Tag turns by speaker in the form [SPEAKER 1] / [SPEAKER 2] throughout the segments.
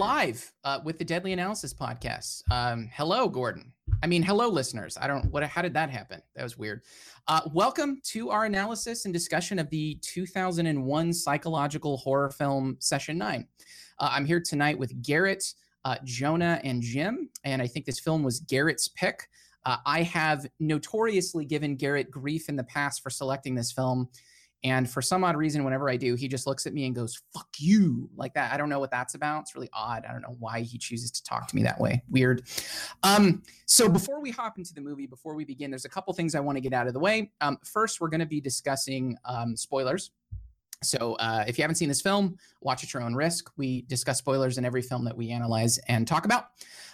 [SPEAKER 1] live uh, with the Deadly Analysis podcast. Um, hello, Gordon. I mean, hello, listeners. I don't what. How did that happen? That was weird. Uh, welcome to our analysis and discussion of the 2001 psychological horror film Session Nine. Uh, I'm here tonight with Garrett, uh, Jonah, and Jim, and I think this film was Garrett's pick. Uh, I have notoriously given Garrett grief in the past for selecting this film and for some odd reason, whenever I do, he just looks at me and goes, fuck you, like that. I don't know what that's about. It's really odd. I don't know why he chooses to talk to me that way. Weird. Um, so before we hop into the movie, before we begin, there's a couple things I want to get out of the way. Um, first, we're going to be discussing um, spoilers. So uh, if you haven't seen this film, watch at your own risk. We discuss spoilers in every film that we analyze and talk about.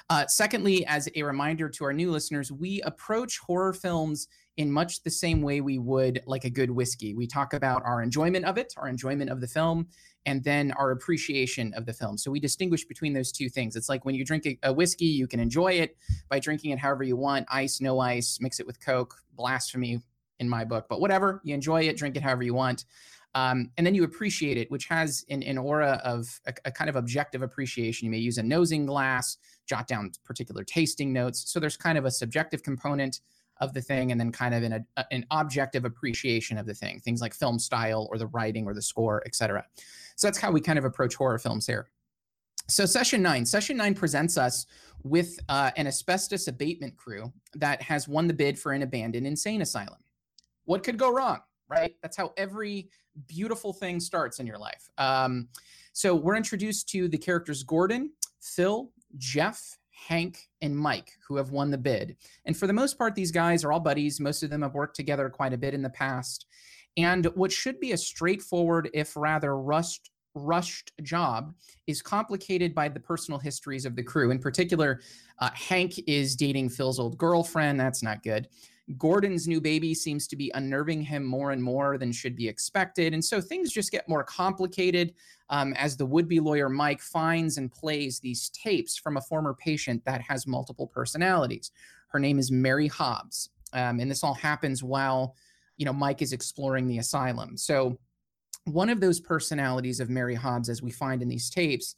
[SPEAKER 1] Uh, secondly, as a reminder to our new listeners, we approach horror films in much the same way we would like a good whiskey. We talk about our enjoyment of it, our enjoyment of the film, and then our appreciation of the film. So we distinguish between those two things. It's like when you drink a, a, whiskey, you can enjoy it by drinking it however you want ice, no ice, mix it with Coke, blasphemy in my book, but whatever, you enjoy it, drink it however you want. Um, and then you appreciate it, which has an, an aura of a, a, kind of objective appreciation. You may use a nosing glass, jot down particular tasting notes. So there's kind of a subjective component of the thing and then kind of an, a, an objective appreciation of the thing things like film style or the writing or the score etc so that's how we kind of approach horror films here. So session nine session nine presents us with uh, an asbestos abatement crew that has won the bid for an abandoned insane asylum. What could go wrong right? That's how every beautiful thing starts in your life. Um, so we're introduced to the characters gordon phil jeff Hank, and Mike, who have won the bid. And for the most part, these guys are all buddies. Most of them have worked together quite a bit in the past. And what should be a straightforward, if rather rushed, rushed job is complicated by the personal histories of the crew. In particular, uh, Hank is dating Phil's old girlfriend. That's not good. Gordon's new baby seems to be unnerving him more and more than should be expected. And so things just get more complicated um, as the would be lawyer Mike finds and plays these tapes from a former patient that has multiple personalities. Her name is Mary Hobbs. Um, and this all happens while, you know, Mike is exploring the asylum. So one of those personalities of Mary Hobbs, as we find in these tapes,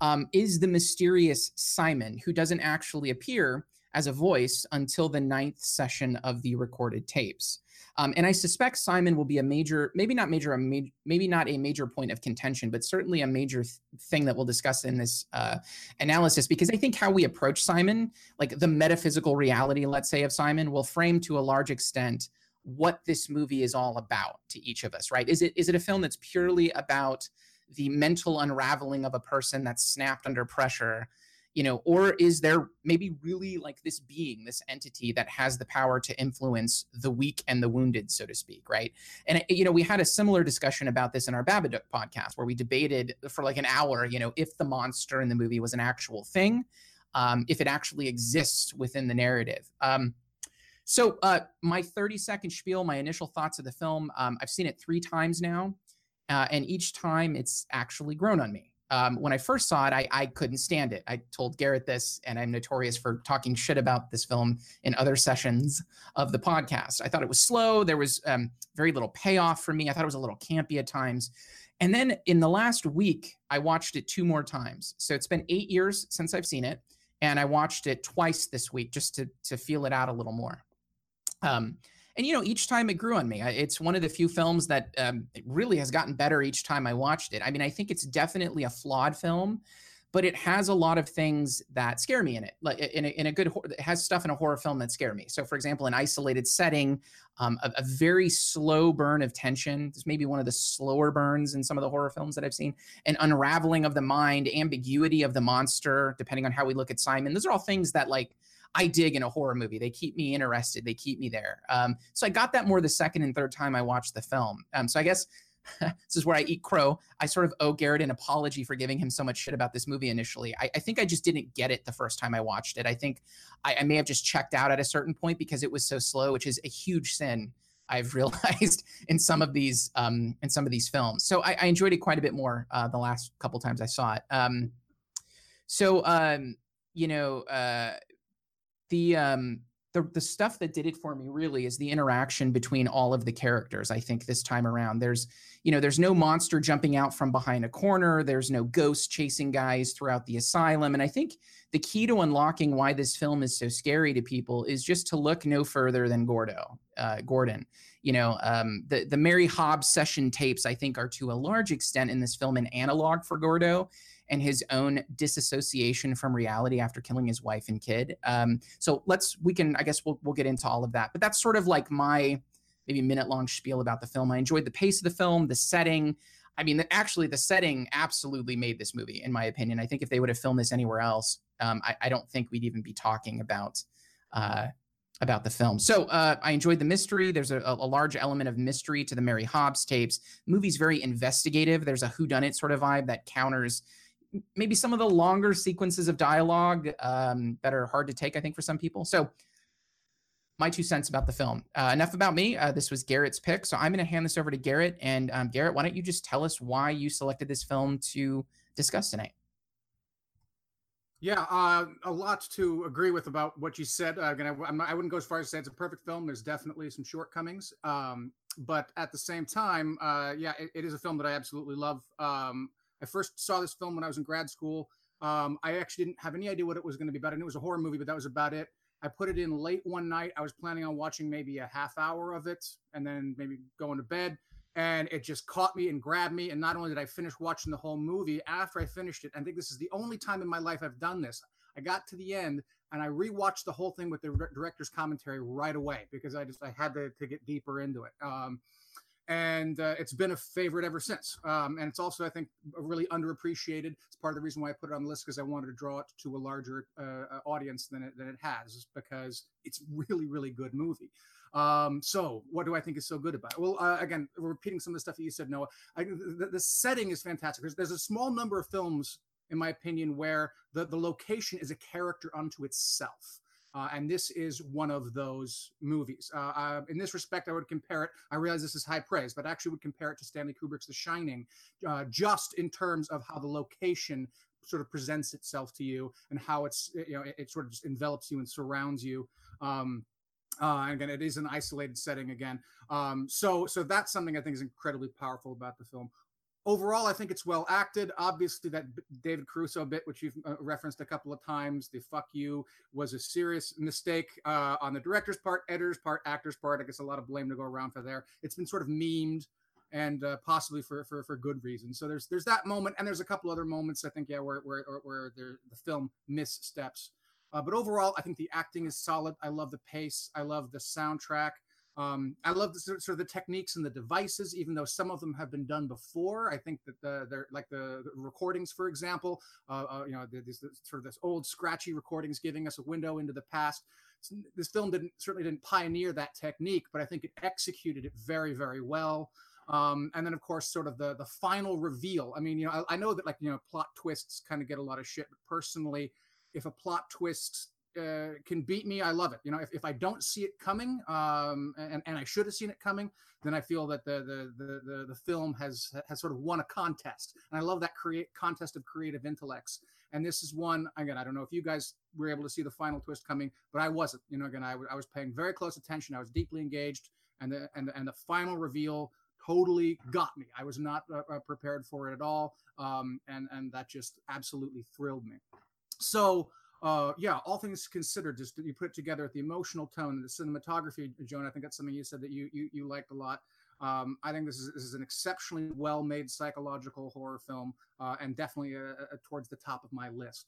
[SPEAKER 1] um, is the mysterious Simon, who doesn't actually appear as a voice until the ninth session of the recorded tapes. Um, and I suspect Simon will be a major, maybe not major, a ma- maybe not a major point of contention, but certainly a major th- thing that we'll discuss in this uh, analysis. Because I think how we approach Simon, like the metaphysical reality, let's say, of Simon, will frame to a large extent what this movie is all about to each of us. Right? Is it is it a film that's purely about the mental unraveling of a person that's snapped under pressure? You know or is there maybe really like this being this entity that has the power to influence the weak and the wounded so to speak right? And you know we had a similar discussion about this in our babadook podcast where we debated for like an hour you know if the monster in the movie was an actual thing um, if it actually exists within the narrative. Um, so uh, my 30 second spiel my initial thoughts of the film um, i've seen it three times now uh, and each time it's actually grown on me um, when I first saw it, I, I couldn't stand it. I told Garrett this, and I'm notorious for talking shit about this film in other sessions of the podcast. I thought it was slow. There was um, very little payoff for me. I thought it was a little campy at times. And then in the last week, I watched it two more times. So it's been eight years since I've seen it, and I watched it twice this week just to to feel it out a little more. Um, and you know each time it grew on me it's one of the few films that um, really has gotten better each time i watched it. I mean i think it's definitely a flawed film but it has a lot of things that scare me in it like in a, in a good it has stuff in a horror film that scare me. So for example an isolated setting um, a, a, very slow burn of tension this may be one of the slower burns in some of the horror films that i've seen an unraveling of the mind ambiguity of the monster depending on how we look at simon. Those are all things that like I dig in a horror movie. They keep me interested. They keep me there. Um, so I got that more the second and third time I watched the film. Um, so I guess this is where I eat crow. I sort of owe Garrett an apology for giving him so much shit about this movie initially. I, I think I just didn't get it the first time I watched it. I think I, I, may have just checked out at a certain point because it was so slow, which is a huge sin. I've realized in some of these um, in some of these films. So I, I enjoyed it quite a bit more uh, the last couple times I saw it. Um, so um, you know, uh, the um the the stuff that did it for me really is the interaction between all of the characters. I think this time around, there's you know there's no monster jumping out from behind a corner. There's no ghost chasing guys throughout the asylum, and I think the key to unlocking why this film is so scary to people is just to look no further than Gordo, uh, Gordon. You know, um, the the Mary Hobbs session tapes I think are to a large extent in this film an analog for Gordo and his own disassociation from reality after killing his wife and kid. Um, so let's we can I guess we'll we'll get into all of that. But that's sort of like my maybe minute long spiel about the film. I enjoyed the pace of the film, the setting. I mean, actually, the setting absolutely made this movie, in my opinion. I think if they would have filmed this anywhere else, um, I, I, don't think we'd even be talking about uh, about the film. So uh, I enjoyed the mystery. There's a, a, large element of mystery to the Mary Hobbs tapes. The movie's very investigative. There's a whodunit sort of vibe that counters maybe some of the longer sequences of dialogue um, that are hard to take, I think, for some people. So, my two cents about the film. Uh, enough about me. Uh, this was Garrett's pick. So, I'm going to hand this over to Garrett. And um, Garrett, why don't you just tell us why you selected this film to discuss tonight?
[SPEAKER 2] Yeah, uh, a lot to agree with about what you said. Uh, again, I, I, wouldn't go as far as to say it's a perfect film. There's definitely some shortcomings, um, but at the same time, uh, yeah, it, it is a film that I absolutely love. Um, I first saw this film when I was in grad school. Um, I actually didn't have any idea what it was going to be about. I knew it was a horror movie, but that was about it. I put it in late one night. I was planning on watching maybe a half hour of it and then maybe going to bed. And it just caught me and grabbed me. And not only did I finish watching the whole movie, after I finished it, I think this is the only time in my life I've done this. I got to the end and I rewatched the whole thing with the director's commentary right away because I just I had to, to get deeper into it. Um, and uh, it's been a favorite ever since. Um, and it's also, I think, really underappreciated. It's part of the reason why I put it on the list because I wanted to draw it to a larger uh, audience than it, than it has, because it's really, really good movie. Um, so, what do I think is so good about it? Well, uh, again, repeating some of the stuff that you said, Noah, I, the, the, setting is fantastic. There's, there's a small number of films, in my opinion, where the, the location is a character unto itself. Uh, and this is one of those movies. Uh, uh, in this respect, I would compare it. I realize this is high praise, but I actually would compare it to Stanley Kubrick's The Shining, uh, just in terms of how the location sort of presents itself to you and how it's you know it, it sort of just envelops you and surrounds you. Um, uh, and again, it is an isolated setting again. Um, so, so that's something I think is incredibly powerful about the film overall, I think it's well acted. Obviously, that David Caruso bit, which you've uh, referenced a couple of times, the "fuck you" was a serious mistake uh, on the director's part, editor's part, actor's part. I guess a lot of blame to go around for there. It's been sort of memed and uh, possibly for, for for good reason. So there's there's that moment, and there's a couple other moments I think yeah where where where the film missteps. Uh, but overall, I think the acting is solid. I love the pace. I love the soundtrack. Um, I love the sort of the techniques and the devices, even though some of them have been done before. I think that the, they're like the, the recordings, for example, uh, uh, you know, this sort of this old scratchy recordings giving us a window into the past. This film didn't certainly didn't pioneer that technique, but I think it executed it very, very well. Um, and then of course, sort of the the final reveal. I mean, you know, I, I know that like you know, plot twists kind of get a lot of shit, but personally, if a plot twist uh, can beat me, I love it. You know, if, if I don't see it coming, um, and, and I should have seen it coming, then I feel that the, the the the the film has has sort of won a contest. And I love that create contest of creative intellects. And this is one again. I don't know if you guys were able to see the final twist coming, but I wasn't. You know, again, I, I was paying very close attention. I was deeply engaged, and the and and the final reveal totally got me. I was not uh, uh prepared for it at all, um, and and that just absolutely thrilled me. So uh, yeah, all things considered, just you put it together the emotional tone and the cinematography, Jonah. I think that's something you said that you you, you liked a lot. Um, I think this is, this is an exceptionally well made psychological horror film, uh, and definitely a, a, towards the top of my list.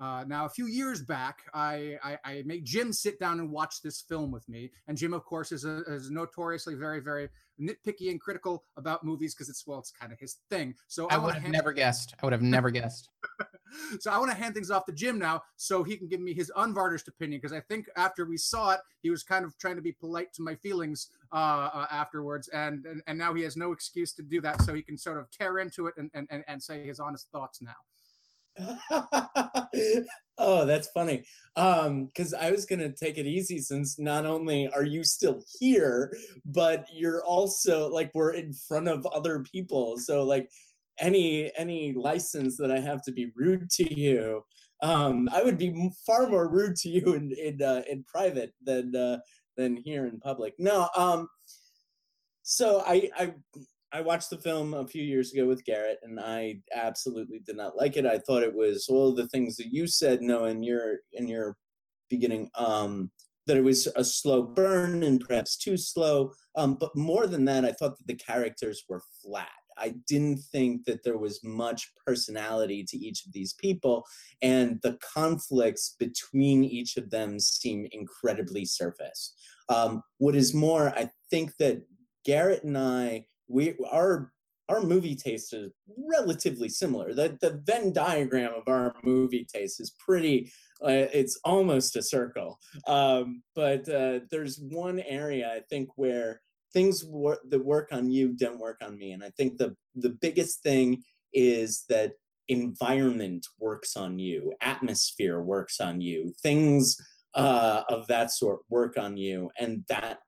[SPEAKER 2] Uh, now, a few years back, I, I, I, made Jim sit down and watch this film with me. And Jim, of course, is, a, is notoriously very, very nitpicky and critical about movies because it's, well, it's kind of his thing. So
[SPEAKER 1] I, I would have never guessed. I would have never guessed.
[SPEAKER 2] so I want to hand things off to Jim now so he can give me his unvarnished opinion because I think after we saw it, he was kind of trying to be polite to my feelings uh, uh, afterwards. And, and, and now he has no excuse to do that. So he can sort of tear into it and, and, and say his honest thoughts now.
[SPEAKER 3] oh, that's funny. Um, because I was gonna take it easy since not only are you still here, but you're also like we're in front of other people. So like any any license that I have to be rude to you Um, I would be far more rude to you in in uh, in private than uh, than here in public. No, um, so I I I watched the film a few years ago with Garrett, and I absolutely did not like it. I thought it was all the things that you said, Noah, in your in your beginning, um, that it was a slow burn and perhaps too slow. Um, but more than that, I thought that the characters were flat. I didn't think that there was much personality to each of these people, and the conflicts between each of them seem incredibly surface. Um, what is more, I think that Garrett and I, we our our movie taste is relatively similar. The the Venn diagram of our movie taste is pretty. Uh, it's almost a circle. Um, but uh, there's one area I think where things wor- that work on you don't work on me, and I think the the biggest thing is that environment works on you, atmosphere works on you, things uh, of that sort work on you, and that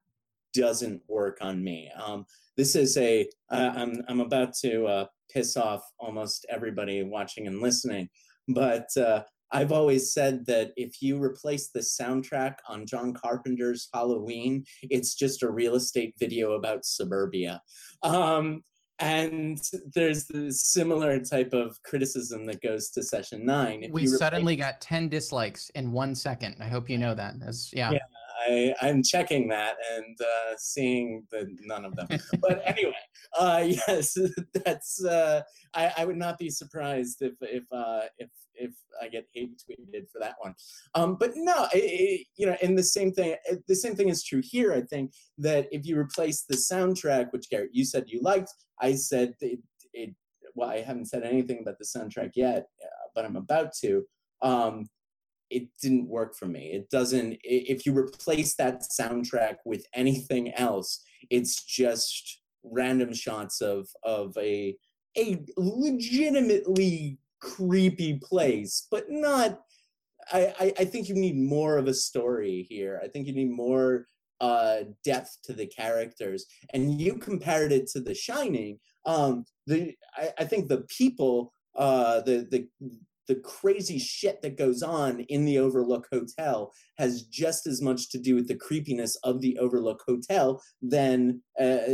[SPEAKER 3] doesn't work on me. Um, this is a uh, I'm I'm about to uh, piss off almost everybody watching and listening, but uh, I've always said that if you replace the soundtrack on John Carpenter's Halloween, it's just a real estate video about suburbia. Um, and there's the similar type of criticism that goes to session nine.
[SPEAKER 1] If we suddenly replace- got 10 dislikes in one second. I hope you know that. As yeah.
[SPEAKER 3] yeah. I, I'm checking that and uh, seeing the none of them. but anyway, uh, yes, that's. Uh, I, I would not be surprised if if uh, if if I get hate tweeted for that one. Um, but no, it, it, you know, and the same thing. The same thing is true here. I think that if you replace the soundtrack, which Garrett you said you liked, I said it. it well, I haven't said anything about the soundtrack yet, uh, but I'm about to. Um, it didn't work for me. It doesn't, if you replace that soundtrack with anything else, it's just random shots of, of a, a legitimately creepy place, but not, I, I, I think you need more of a story here. I think you need more uh, depth to the characters. And you compared it to The Shining. Um, the I, I think the people, uh, the the the crazy shit that goes on in the Overlook Hotel has just as much to do with the creepiness of the Overlook Hotel than uh,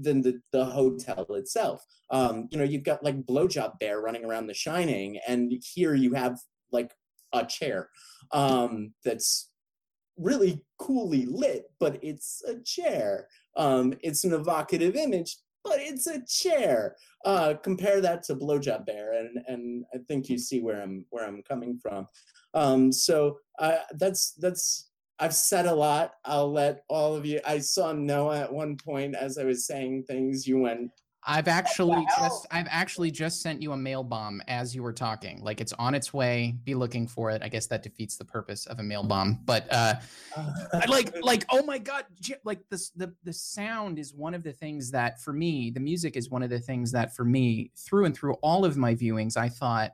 [SPEAKER 3] than the, the hotel itself. Um, you know, you've got like blowjob bear running around The Shining, and here you have like a chair um, that's really coolly lit, but it's a chair. Um, it's an evocative image, but it's a chair. Uh, compare that to Blowjob Bear, and and I think you see where I'm where I'm coming from. Um, so uh, that's that's I've said a lot. I'll let all of you. I saw Noah at one point as I was saying things. You went,
[SPEAKER 1] I've actually just I've actually just sent you a mail bomb as you were talking. Like it's on its way. Be looking for it. I guess that defeats the purpose of a mail bomb. But uh I like like oh my god, like this the the sound is one of the things that for me, the music is one of the things that for me through and through all of my viewings I thought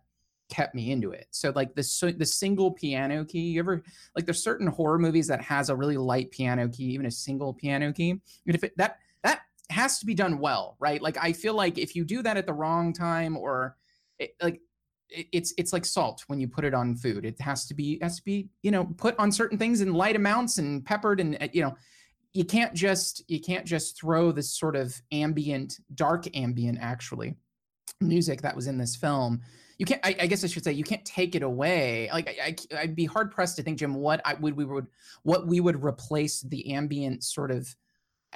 [SPEAKER 1] kept me into it. So like the so, the single piano key, you ever like there's certain horror movies that has a really light piano key, even a single piano key. And if it that has to be done well, right? Like I feel like if you do that at the wrong time or it, like it, it's it's like salt when you put it on food. It has to be has to be you know put on certain things in light amounts and peppered and eh, you know you can't just you can't just throw this sort of ambient dark ambient actually music that was in this film you can't I, I, guess i should say you can't take it away like I, would be hard pressed to think jim what i would we would what we would replace the ambient sort of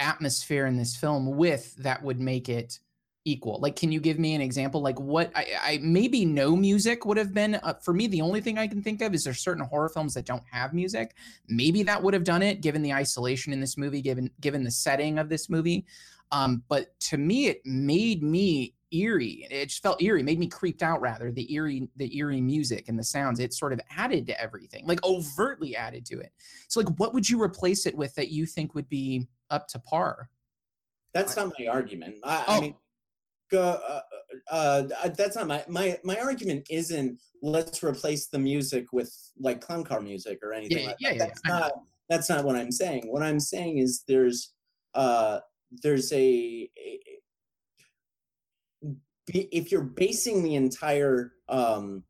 [SPEAKER 1] atmosphere in this film with that would make it equal. Like can you give me an example? Like what i, I maybe no music would have been uh, for me the only thing i can think of is there's certain horror films that don't have music. Maybe that would have done it given the isolation in this movie given given the setting of this movie. Um, but to me it made me eerie it just felt eerie made me creeped out rather the eerie the eerie music and the sounds it sort of added to everything like overtly added to it so like what would you replace it with that you think would be up to par.
[SPEAKER 3] That's not my argument. I, oh. I mean, go, uh, uh, uh, that's not my, my my argument. Isn't let's replace the music with like clown car music or anything. Yeah, like yeah, that. yeah, That's yeah. not that's not what I'm saying. What I'm saying is there's uh there's a, a if you're basing the entire um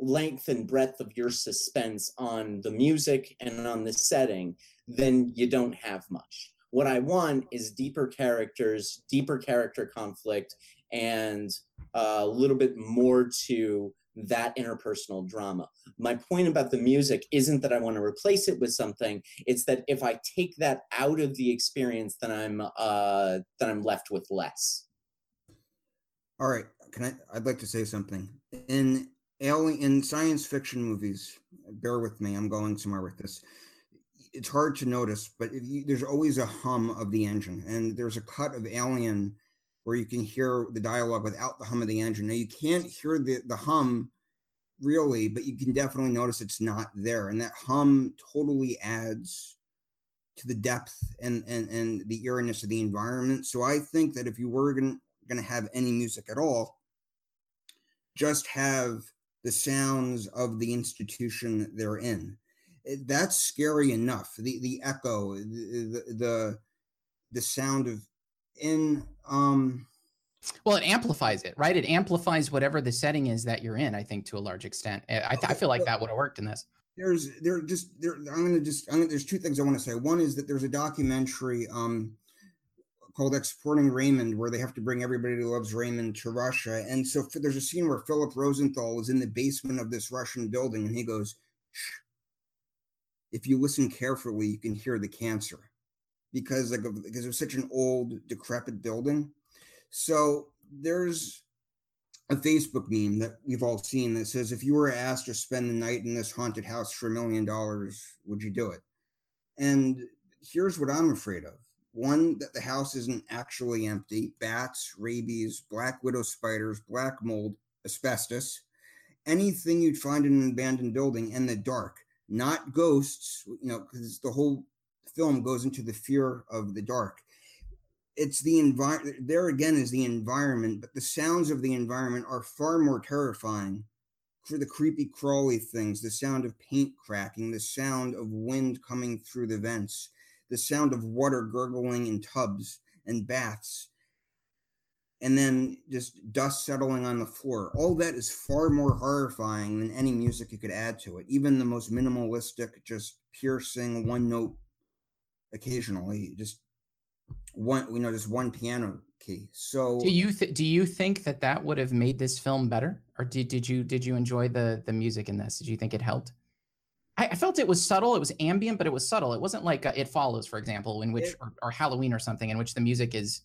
[SPEAKER 3] length and breadth of your suspense on the music and on the setting, then you don't have much. What I want is deeper characters, deeper character conflict, and a little bit more to that interpersonal drama. My point about the music isn't that I want to replace it with something. It's that if I take that out of the experience, then I'm uh, then I'm left with less.
[SPEAKER 4] All right, can I? I'd like to say something. In alien in science fiction movies, bear with me. I'm going somewhere with this. It's hard to notice, but you, there's always a hum of the engine, and there's a cut of Alien where you can hear the dialogue without the hum of the engine. Now you can't hear the, the hum really, but you can definitely notice it's not there. And that hum totally adds to the depth and and, and the eeriness of the environment. So I think that if you were gonna, gonna have any music at all, just have the sounds of the institution they're in. That's scary enough. The the echo, the the, the, the sound of in um
[SPEAKER 1] well it amplifies it right? It amplifies whatever the setting is that you're in i think to a large extent. I, I feel like that would have worked in this.
[SPEAKER 4] There's there just there i'm gonna just I'm gonna, there's two things i want to say. One is that there's a documentary um called exporting raymond where they have to bring everybody who loves raymond to russia and so there's a scene where philip rosenthal is in the basement of this russian building and he goes Shh. if you listen carefully you can hear the cancer because like because it was such an old decrepit building. So there's a Facebook meme that we've all seen that says if you were asked to spend the night in this haunted house for a million dollars, would you do it? And here's what I'm afraid of. One, that the house isn't actually empty. Bats, rabies, black widow spiders, black mold, asbestos, anything you'd find in an abandoned building in the dark, not ghosts, you know, because the whole film goes into the fear of the dark. It's the environment. There again is the environment, but the sounds of the environment are far more terrifying for the creepy crawly things the sound of paint cracking the sound of wind coming through the vents the sound of water gurgling in tubs and baths and then just dust settling on the floor all that is far more horrifying than any music you could add to it even the most minimalistic just piercing one note occasionally, just one, you know, just one piano key. So
[SPEAKER 1] do you th- do you think that that would have made this film better, or did did you did you enjoy the the music in this? Did you think it helped? I, I felt it was subtle. It was ambient, but it was subtle. It wasn't like uh, It Follows, for example, in which it, or, or Halloween or something, in which the music is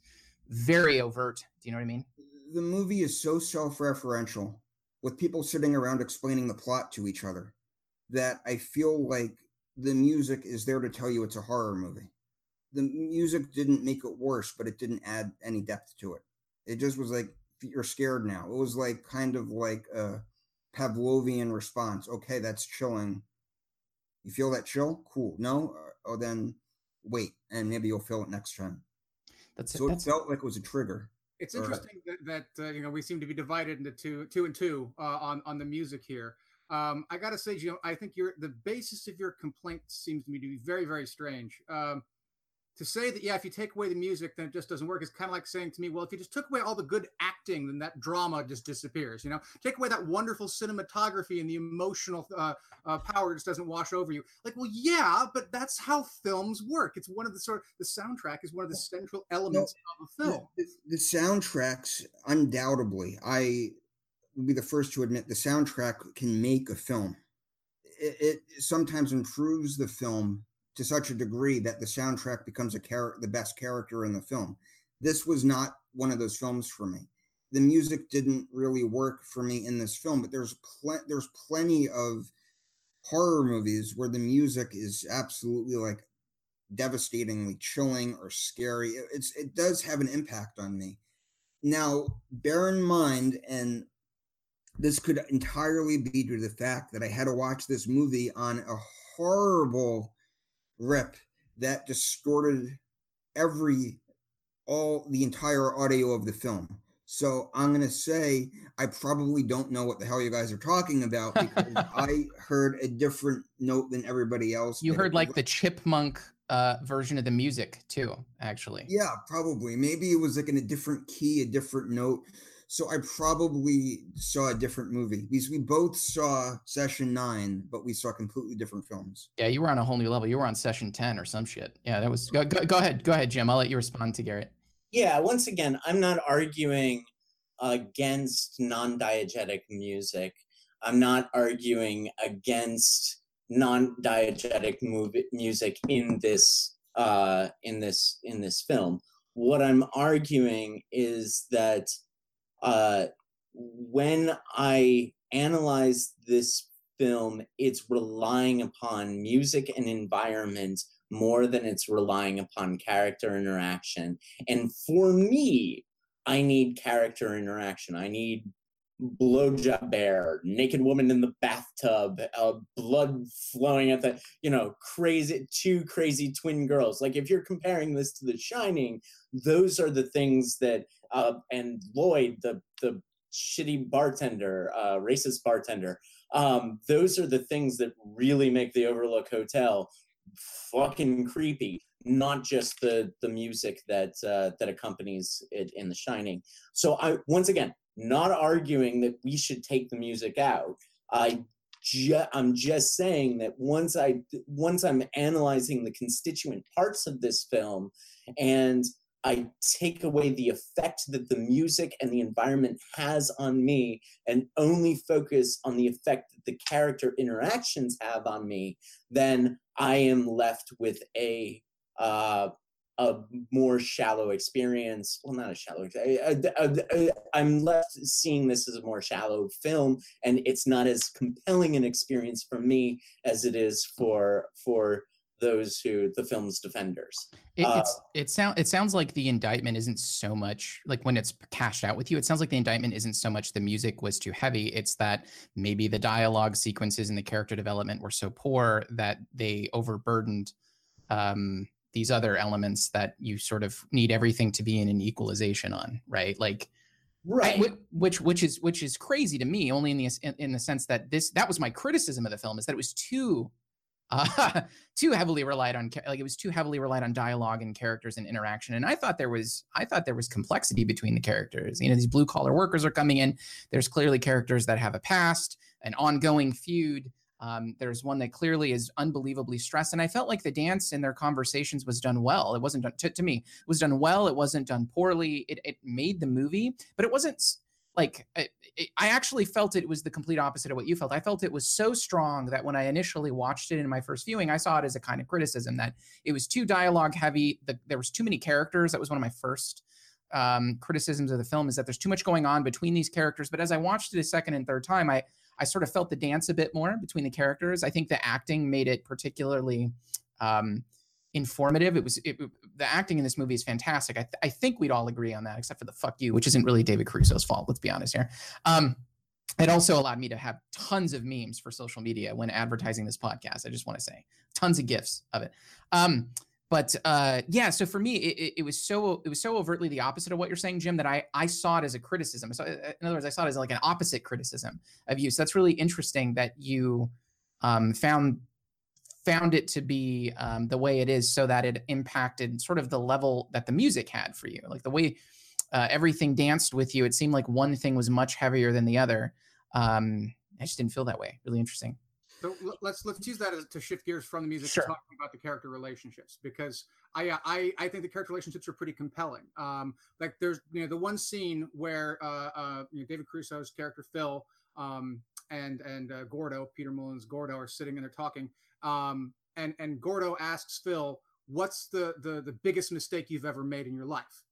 [SPEAKER 1] very overt. Do you know what I mean?
[SPEAKER 4] The movie is so self-referential, with people sitting around explaining the plot to each other, that I feel like the music is there to tell you it's a horror movie. The music didn't make it worse, but it didn't add any depth to it. It just was like you're scared now. It was like kind of like a Pavlovian response. Okay, that's chilling. You feel that chill? Cool. No? Oh, then wait, and maybe you'll feel it next time. That's so it. That's... felt like it was a trigger.
[SPEAKER 2] It's interesting or, that, that uh, you know we seem to be divided into two, two and two uh, on on the music here. Um, I gotta say, Jim, I think your the basis of your complaint seems to me to be very, very strange. Um, to say that yeah if you take away the music then it just doesn't work. Is kind of like saying to me well if you just took away all the good acting then that drama just disappears you know? Take away that wonderful cinematography and the emotional uh, uh, power just doesn't wash over you. Like well yeah but that's how films work. It's one of the sort of the soundtrack is one of the central elements no, of a film.
[SPEAKER 4] the, the soundtracks undoubtedly i would be the first to admit the soundtrack can make a film. It, it sometimes improves the film to such a degree that the soundtrack becomes a char- the best character in the film. This was not one of those films for me. The music didn't really work for me in this film, but there's pl- there's plenty of horror movies where the music is absolutely like devastatingly chilling or scary. It's it does have an impact on me. Now, bear in mind, and this could entirely be due to the fact that I had to watch this movie on a horrible rip that distorted every all the entire audio of the film. So I'm gonna say I probably don't know what the hell you guys are talking about because I heard a different note than everybody else.
[SPEAKER 1] You heard like the chipmunk uh, version of the music too, actually.
[SPEAKER 4] Yeah, probably. Maybe it was like in a different key, a different note. So I probably saw a different movie because we both saw Session Nine, but we saw completely different films.
[SPEAKER 1] Yeah, you were on a whole new level. You were on Session Ten or some shit. Yeah, that was. Go, go, go ahead, go ahead, Jim. I'll let you respond to Garrett.
[SPEAKER 3] Yeah, once again, I'm not arguing against non-diegetic music. I'm not arguing against non-diegetic movie, music in this uh, in this in this film. What I'm arguing is that uh, when I analyze this film, it's relying upon music and environment more than it's relying upon character interaction. And for me, I need character interaction. I need blowjob bear, naked woman in the bathtub, uh, blood flowing at the, you know, crazy, two crazy twin girls. Like if you're comparing this to The Shining, those are the things that, uh, and Lloyd, the the shitty bartender, uh, racist bartender. Um, those are the things that really make the Overlook Hotel fucking creepy not just the the music that uh, that accompanies it in The Shining. So I once again not arguing that we should take the music out. I I'm just saying that once I once I'm analyzing the constituent parts of this film and I take away the effect that the music and the environment has on me and only focus on the effect that the character interactions have on me, then I am left with a uh, a more shallow experience. Well, not a shallow. I, am left seeing this as a more shallow film, and it's not as compelling an experience for me as it is for for those who the film's defenders.
[SPEAKER 1] It, uh, it's it sound it sounds like the indictment isn't so much like when it's cashed out with you. It sounds like the indictment isn't so much the music was too heavy. It's that maybe the dialogue sequences and the character development were so poor that they overburdened um, these other elements that you sort of need everything to be in an equalization on, right? Like
[SPEAKER 3] right
[SPEAKER 1] I, which which is which is crazy to me only in the in, the sense that this that was my criticism of the film is that it was too uh, too heavily relied on like it was too heavily relied on dialogue and characters and interaction and i thought there was i thought there was complexity between the characters you know these blue collar workers are coming in there's clearly characters that have a past an ongoing feud um, there's one that clearly is unbelievably stressed, and I felt like the dance in their conversations was done well. It wasn't done to, to me. It was done well. It wasn't done poorly. It, it made the movie, but it wasn't like it, I actually felt it was the complete opposite of what you felt. I felt it was so strong that when I initially watched it in my first viewing, I saw it as a kind of criticism that it was too dialogue heavy. The, there was too many characters. That was one of my first um, criticisms of the film is that there's too much going on between these characters. But as I watched it a second and third time, I I sort of felt the dance a bit more between the characters. I think the acting made it particularly um, informative. It was it, the acting in this movie is fantastic. I, th- I think we'd all agree on that, except for the fuck you, which isn't really David Caruso's fault. Let's be honest here. Um, it also allowed me to have tons of memes for social media when advertising this podcast. I just want to say tons of gifs of it. Um, but uh, yeah, so for me, it, it, was so it was so overtly the opposite of what you're saying, Jim, that I I saw it as a criticism. So uh, in other words, I saw it as like an opposite criticism of you. So that's really interesting that you um, found found it to be um, the way it is, so that it impacted sort of the level that the music had for you, like the way uh, everything danced with you. It seemed like one thing was much heavier than the other. Um, I just didn't feel that way. Really interesting.
[SPEAKER 2] So let's let's use that as, to shift gears from the music
[SPEAKER 1] sure.
[SPEAKER 2] to talking about the character relationships because I uh, I I think the character relationships are pretty compelling. Um, like there's you know the one scene where uh, uh you know, David Caruso's character Phil um and and uh, Gordo Peter Mullins Gordo are sitting and they're talking um and and Gordo asks Phil what's the the the biggest mistake you've ever made in your life?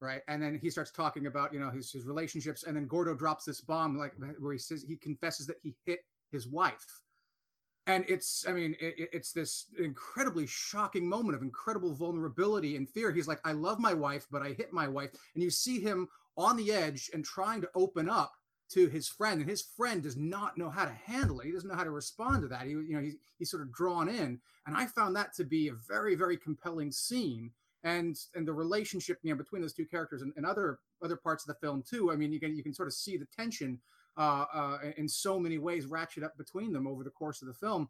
[SPEAKER 2] Right? And then he starts talking about you know his, his relationships and then gordo drops this bomb like where he says he confesses that he hit his wife. And it's i mean it, it's this incredibly shocking moment of incredible vulnerability and fear. He's like i love my wife but i hit my wife. And you see him on the edge and trying to open up to his friend and his friend does not know how to handle it he doesn't know how to respond to that he you know he's, he's sort of drawn in and i found that to be a very very compelling scene and and the relationship you know between those two characters and, and other other parts of the film too i mean you can you can sort of see the tension uh, uh, in so many ways ratchet up between them over the course of the film.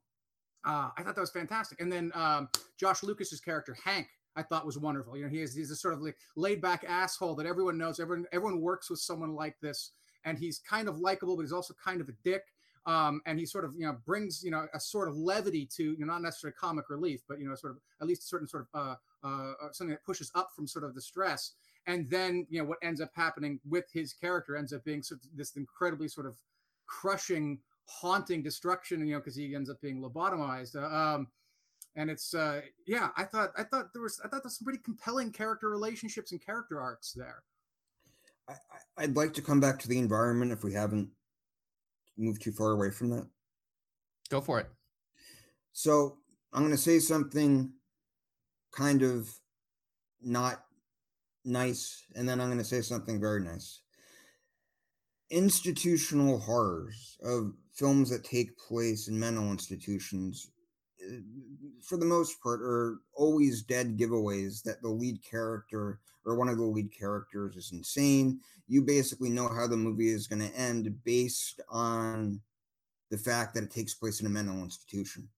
[SPEAKER 2] Uh, I thought that was fantastic. And then um, Josh Lucas's character Hank I thought was wonderful. You know, he is he's a sort of like laid back asshole that everyone knows. Everyone everyone works with someone like this, and he's kind of likable, but he's also kind of a dick. Um, and he sort of you know brings you know a sort of levity to you know not necessarily comic relief, but you know sort of at least a certain sort of uh, uh, something that pushes up from sort of the stress. And then you know what ends up happening with his character ends up being sort of this incredibly sort of crushing, haunting destruction. You know because he ends up being lobotomized. Uh, um, and it's uh, yeah, I thought I thought there was I thought there's some pretty compelling character relationships and character arcs there.
[SPEAKER 4] I, I'd like to come back to the environment if we haven't moved too far away from that?
[SPEAKER 1] Go for it.
[SPEAKER 4] So I'm going to say something kind of not nice, and then I'm going to say something very nice. Institutional horrors of films that take place in mental institutions, for the most part, are always dead giveaways that the lead character or one of the lead characters is insane. You basically know how the movie is going to end based on the fact that it takes place in a mental institution.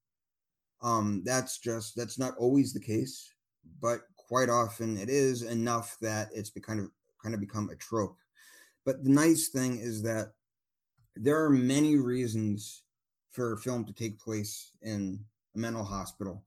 [SPEAKER 4] Um, that's just that's not always the case, but quite often it is enough that it's kind of kind of become a trope. But the nice thing is that there are many reasons for a film to take place in a mental hospital,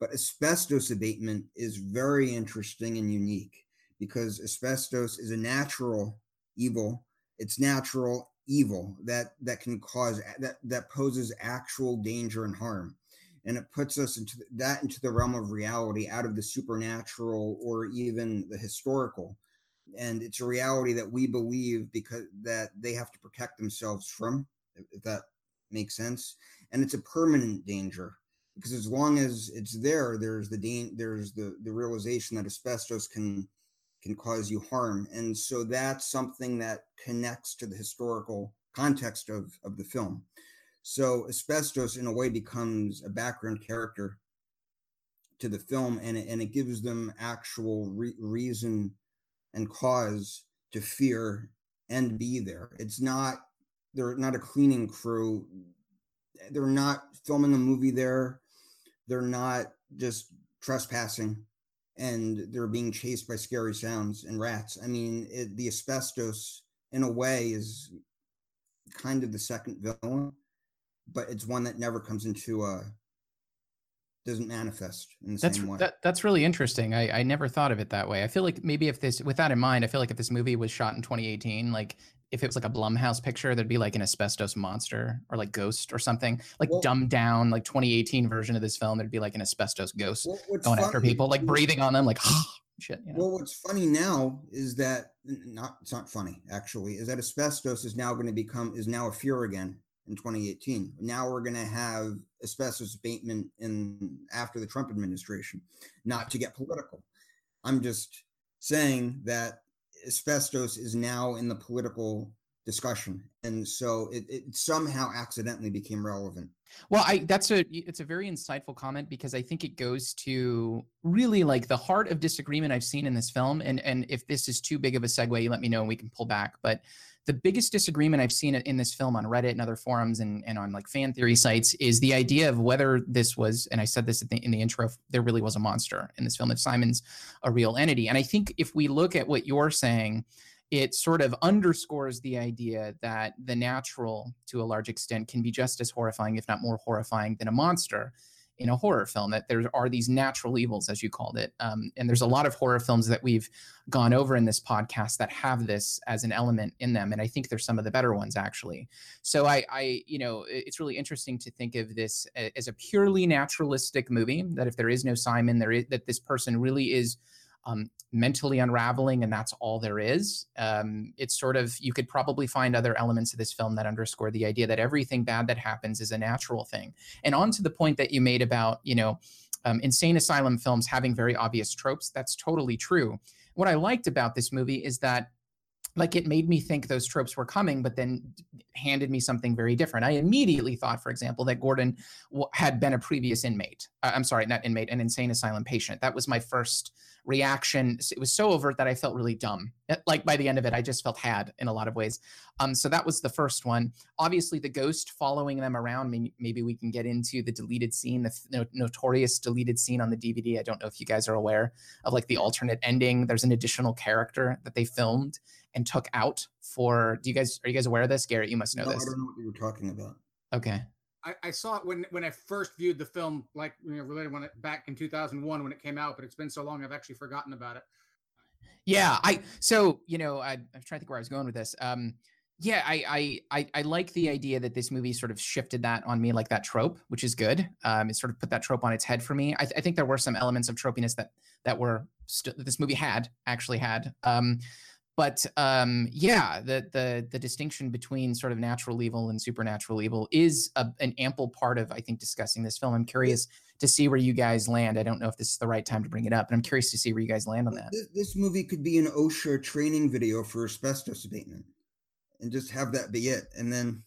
[SPEAKER 4] but asbestos abatement is very interesting and unique because asbestos is a natural evil. It's natural evil that that can cause that that poses actual danger and harm. And it puts us into that into the realm of reality out of the supernatural or even the historical. And it's a reality that we believe because that they have to protect themselves from if that makes sense. And it's a permanent danger because as long as it's there there's the there's the the realization that asbestos can can cause you harm. And so that's something that connects to the historical context of, of the film. So asbestos, in a way, becomes a background character to the film, and it, and it gives them actual re- reason and cause to fear and be there. It's not they're not a cleaning crew. They're not filming a movie there. They're not just trespassing and they're being chased by scary sounds and rats. I mean, it, the asbestos, in a way, is kind of the second villain, but it's one that never comes into a doesn't manifest in the
[SPEAKER 1] that's,
[SPEAKER 4] same way.
[SPEAKER 1] That, that's really interesting. I, I never thought of it that way. I feel like maybe if this, with that in mind, I feel like if this movie was shot in 2018, like if it was like a Blumhouse picture, there'd be like an asbestos monster or like ghost or something, like well, dumbed down, like 2018 version of this film. There'd be like an asbestos ghost well, going after people, like breathing on them, like shit. You know?
[SPEAKER 4] Well, what's funny now is that not it's not funny actually is that asbestos is now going to become is now a fear again in 2018. Now we're going to have asbestos abatement in after the Trump administration. Not to get political, I'm just saying that asbestos is now in the political discussion. And so it, it, somehow accidentally became relevant.
[SPEAKER 1] Well i that's a it's a very insightful comment because i think it goes to really like the heart of disagreement i've seen in this film. And and if this is too big of a segue you let me know and we can pull back. But the biggest disagreement I've seen in this film on Reddit and other forums and, and on like fan theory sites is the idea of whether this was, and I said this the, in the intro, there really was a monster in this film, if Simon's a real entity. And I think if we look at what you're saying, it sort of underscores the idea that the natural, to a large extent, can be just as horrifying, if not more horrifying, than a monster in a horror film that there are these natural evils as you called it. Um, and there's a lot of horror films that we've gone over in this podcast that have this as an element in them and i think they're some of the better ones actually. So i i you know it's really interesting to think of this as a purely naturalistic movie that if there is no simon there is that this person really is um, mentally unraveling and that's all there is. Um, it's sort of you could probably find other elements of this film that underscore the idea that everything bad that happens is a natural thing. And on to the point that you made about you know um, insane asylum films having very obvious tropes that's totally true. What i liked about this movie is that like it made me think those tropes were coming but then handed me something very different. I immediately thought for example that gordon had been a previous inmate uh, i'm sorry not inmate an insane asylum patient. That was my first reaction. It was so overt that I felt really dumb. Eh, like by the end of it, I just felt had in a lot of ways. Um, so that was the first one. Obviously, the ghost following them around. Maybe, maybe we can get into the deleted scene, the no, notorious deleted scene on the DVD. I don't know if you guys are aware of like the alternate ending. There's an additional character that they filmed and took out for. Do you guys are you guys aware of this, Garrett? You must know
[SPEAKER 4] No,
[SPEAKER 1] this.
[SPEAKER 4] I don't know what you were talking about.
[SPEAKER 1] Okay.
[SPEAKER 2] I, I saw it when when I first viewed the film, like you know, related when it back in 2001 when it came out, but it's been so long I've actually forgotten about it.
[SPEAKER 1] Yeah, I so you know I, I'm trying to think where I was going with this. Um, yeah, I, I I I like the idea that this movie sort of shifted that on me, like that trope, which is good. Um, it sort of put that trope on its head for me. I, th- I think there were some elements of tropiness that that were st- that this movie had actually had. Um, but um, yeah, the the the distinction between sort of natural evil and supernatural evil is a, an ample part of I think discussing this film. I'm curious to see where you guys land. I don't know if this is the right time to bring it up, but I'm curious to see where you guys land on that.
[SPEAKER 4] This, this movie could be an OSHA training video for asbestos abatement, and just have that be it, and then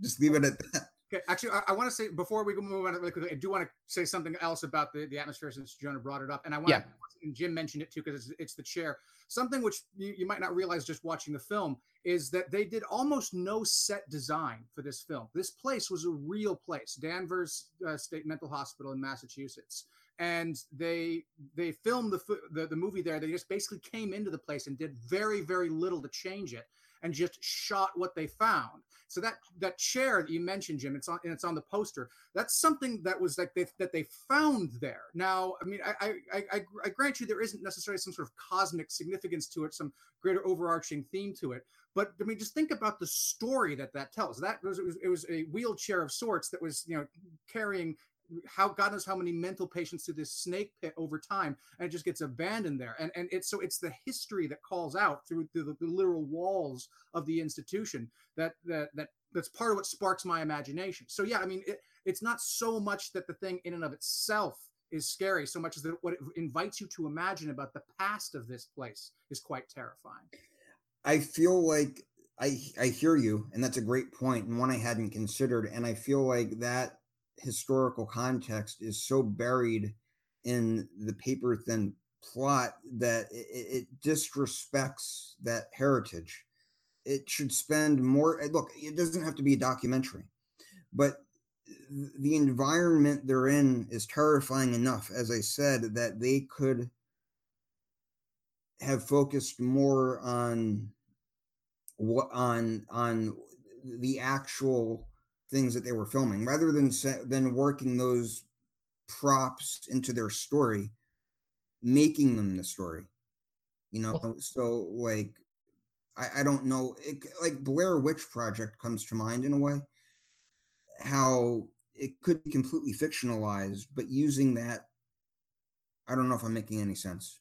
[SPEAKER 4] just leave it at that.
[SPEAKER 2] Okay, actually, I, I want to say before we move on, really quickly, I do want to say something else about the, the atmosphere since Jonah brought it up, and I want
[SPEAKER 1] Yeah.
[SPEAKER 2] to, and Jim mentioned it too because it's, it's the chair. Something which you, you might not realize just watching the film is that they did almost no set design for this film. This place was a real place, Danvers uh, State Mental Hospital in Massachusetts, and they they filmed the, the the movie there. They just basically came into the place and did very very little to change it, and just shot what they found. So that that chair that you mentioned, Jim, it's on and it's on the poster. That's something that was like they, that they found there. Now, I mean, I, I I I grant you there isn't necessarily some sort of cosmic significance to it, some greater overarching theme to it. But I mean, just think about the story that that tells. That was it was, it was a wheelchair of sorts that was you know carrying how God knows how many mental patients through this snake pit over time, and it just gets abandoned there. And and it's so it's the history that calls out through, through the, the literal walls of the institution that that that that's part of what sparks my imagination. So yeah, I mean, it, it's not so much that the thing in and of itself is scary, so much as that what it invites you to imagine about the past of this place is quite terrifying.
[SPEAKER 4] I feel like I I hear you, and that's a great point, and one I hadn't considered. And I feel like that historical context is so buried in the paper thin plot that it, it disrespects that heritage. It should spend more. Look, it doesn't have to be a documentary, but the environment they're in is terrifying enough, as I said, that they could have focused more on what on on the actual things that they were filming. Rather than than working those props into their story making them the story you know? So like i, I don't know it, like blair witch project comes to mind in a way how it could be completely fictionalized but using that i don't know if i'm making any sense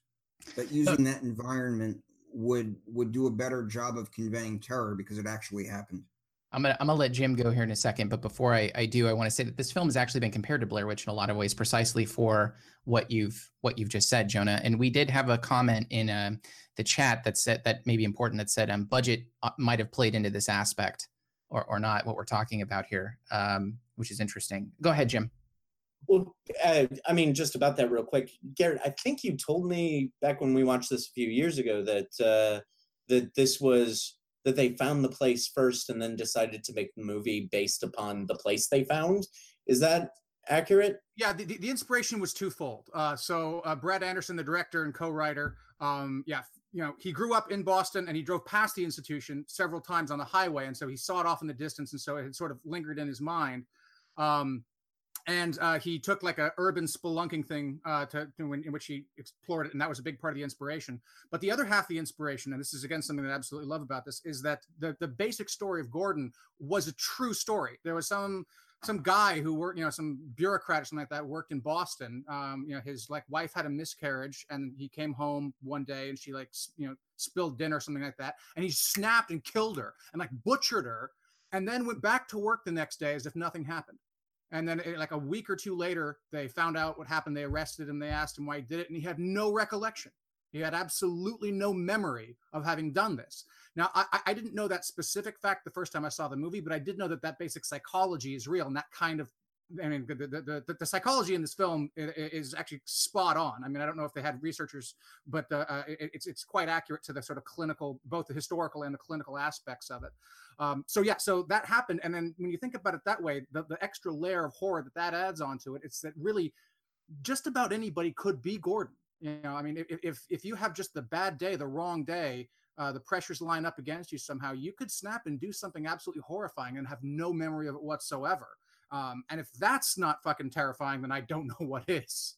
[SPEAKER 4] but using that environment would would do a better job of conveying terror because it actually happened
[SPEAKER 1] I'm gonna I'm gonna let Jim go here in a second, but before I, I do, I want to say that this film has actually been compared to Blair Witch in a lot of ways, precisely for what you've what you've just said, Jonah. And we did have a comment in uh, the chat that said that may be important that said um, budget uh, might have played into this aspect or or not what we're talking about here, um, which is interesting. Go ahead, Jim.
[SPEAKER 3] Well, uh, I mean, just about that real quick, Garrett. I think you told me back when we watched this a few years ago that uh, that this was that they found the place first and then decided to make the movie based upon the place they found. Is that accurate?
[SPEAKER 2] Yeah, the, the, inspiration was twofold. Uh, so uh, Brad Anderson, the director and co-writer, um, yeah, you know, he grew up in Boston and he drove past the institution several times on the highway, and so he saw it off in the distance, and so it had sort of lingered in his mind. Um, and uh, he took like a urban spelunking thing uh, to, to in, in, which he explored it, and that was a big part of the inspiration. But the other half of the inspiration, and this is again something that I absolutely love about this, is that the the basic story of Gordon was a true story. There was some some guy who worked, you know, some bureaucrat or something like that worked in Boston. Um, you know, his like wife had a miscarriage, and he came home one day, and she like you know spilled dinner or something like that, and he snapped and killed her and like butchered her, and then went back to work the next day as if nothing happened. And then, it, like a week or two later, they found out what happened. They arrested him. They asked him why he did it, and he had no recollection. He had absolutely no memory of having done this. Now, I, I, didn't know that specific fact the first time I saw the movie, but I did know that that basic psychology is real, and that kind of I mean, the, the, the, the, psychology in this film is actually spot on. I mean, I don't know if they had researchers, but uh, it, it's it's quite accurate to the sort of clinical, both the historical and the clinical aspects of it. Um, so yeah, so that happened, and then when you think about it that way, the, the extra layer of horror that that adds onto it, it's that really just about anybody could be Gordon. You know, I mean, if if if you have just the bad day, the wrong day, uh, the pressures line up against you somehow, you could snap and do something absolutely horrifying and have no memory of it whatsoever. Um, and if that's not fucking terrifying, then I don't know what is.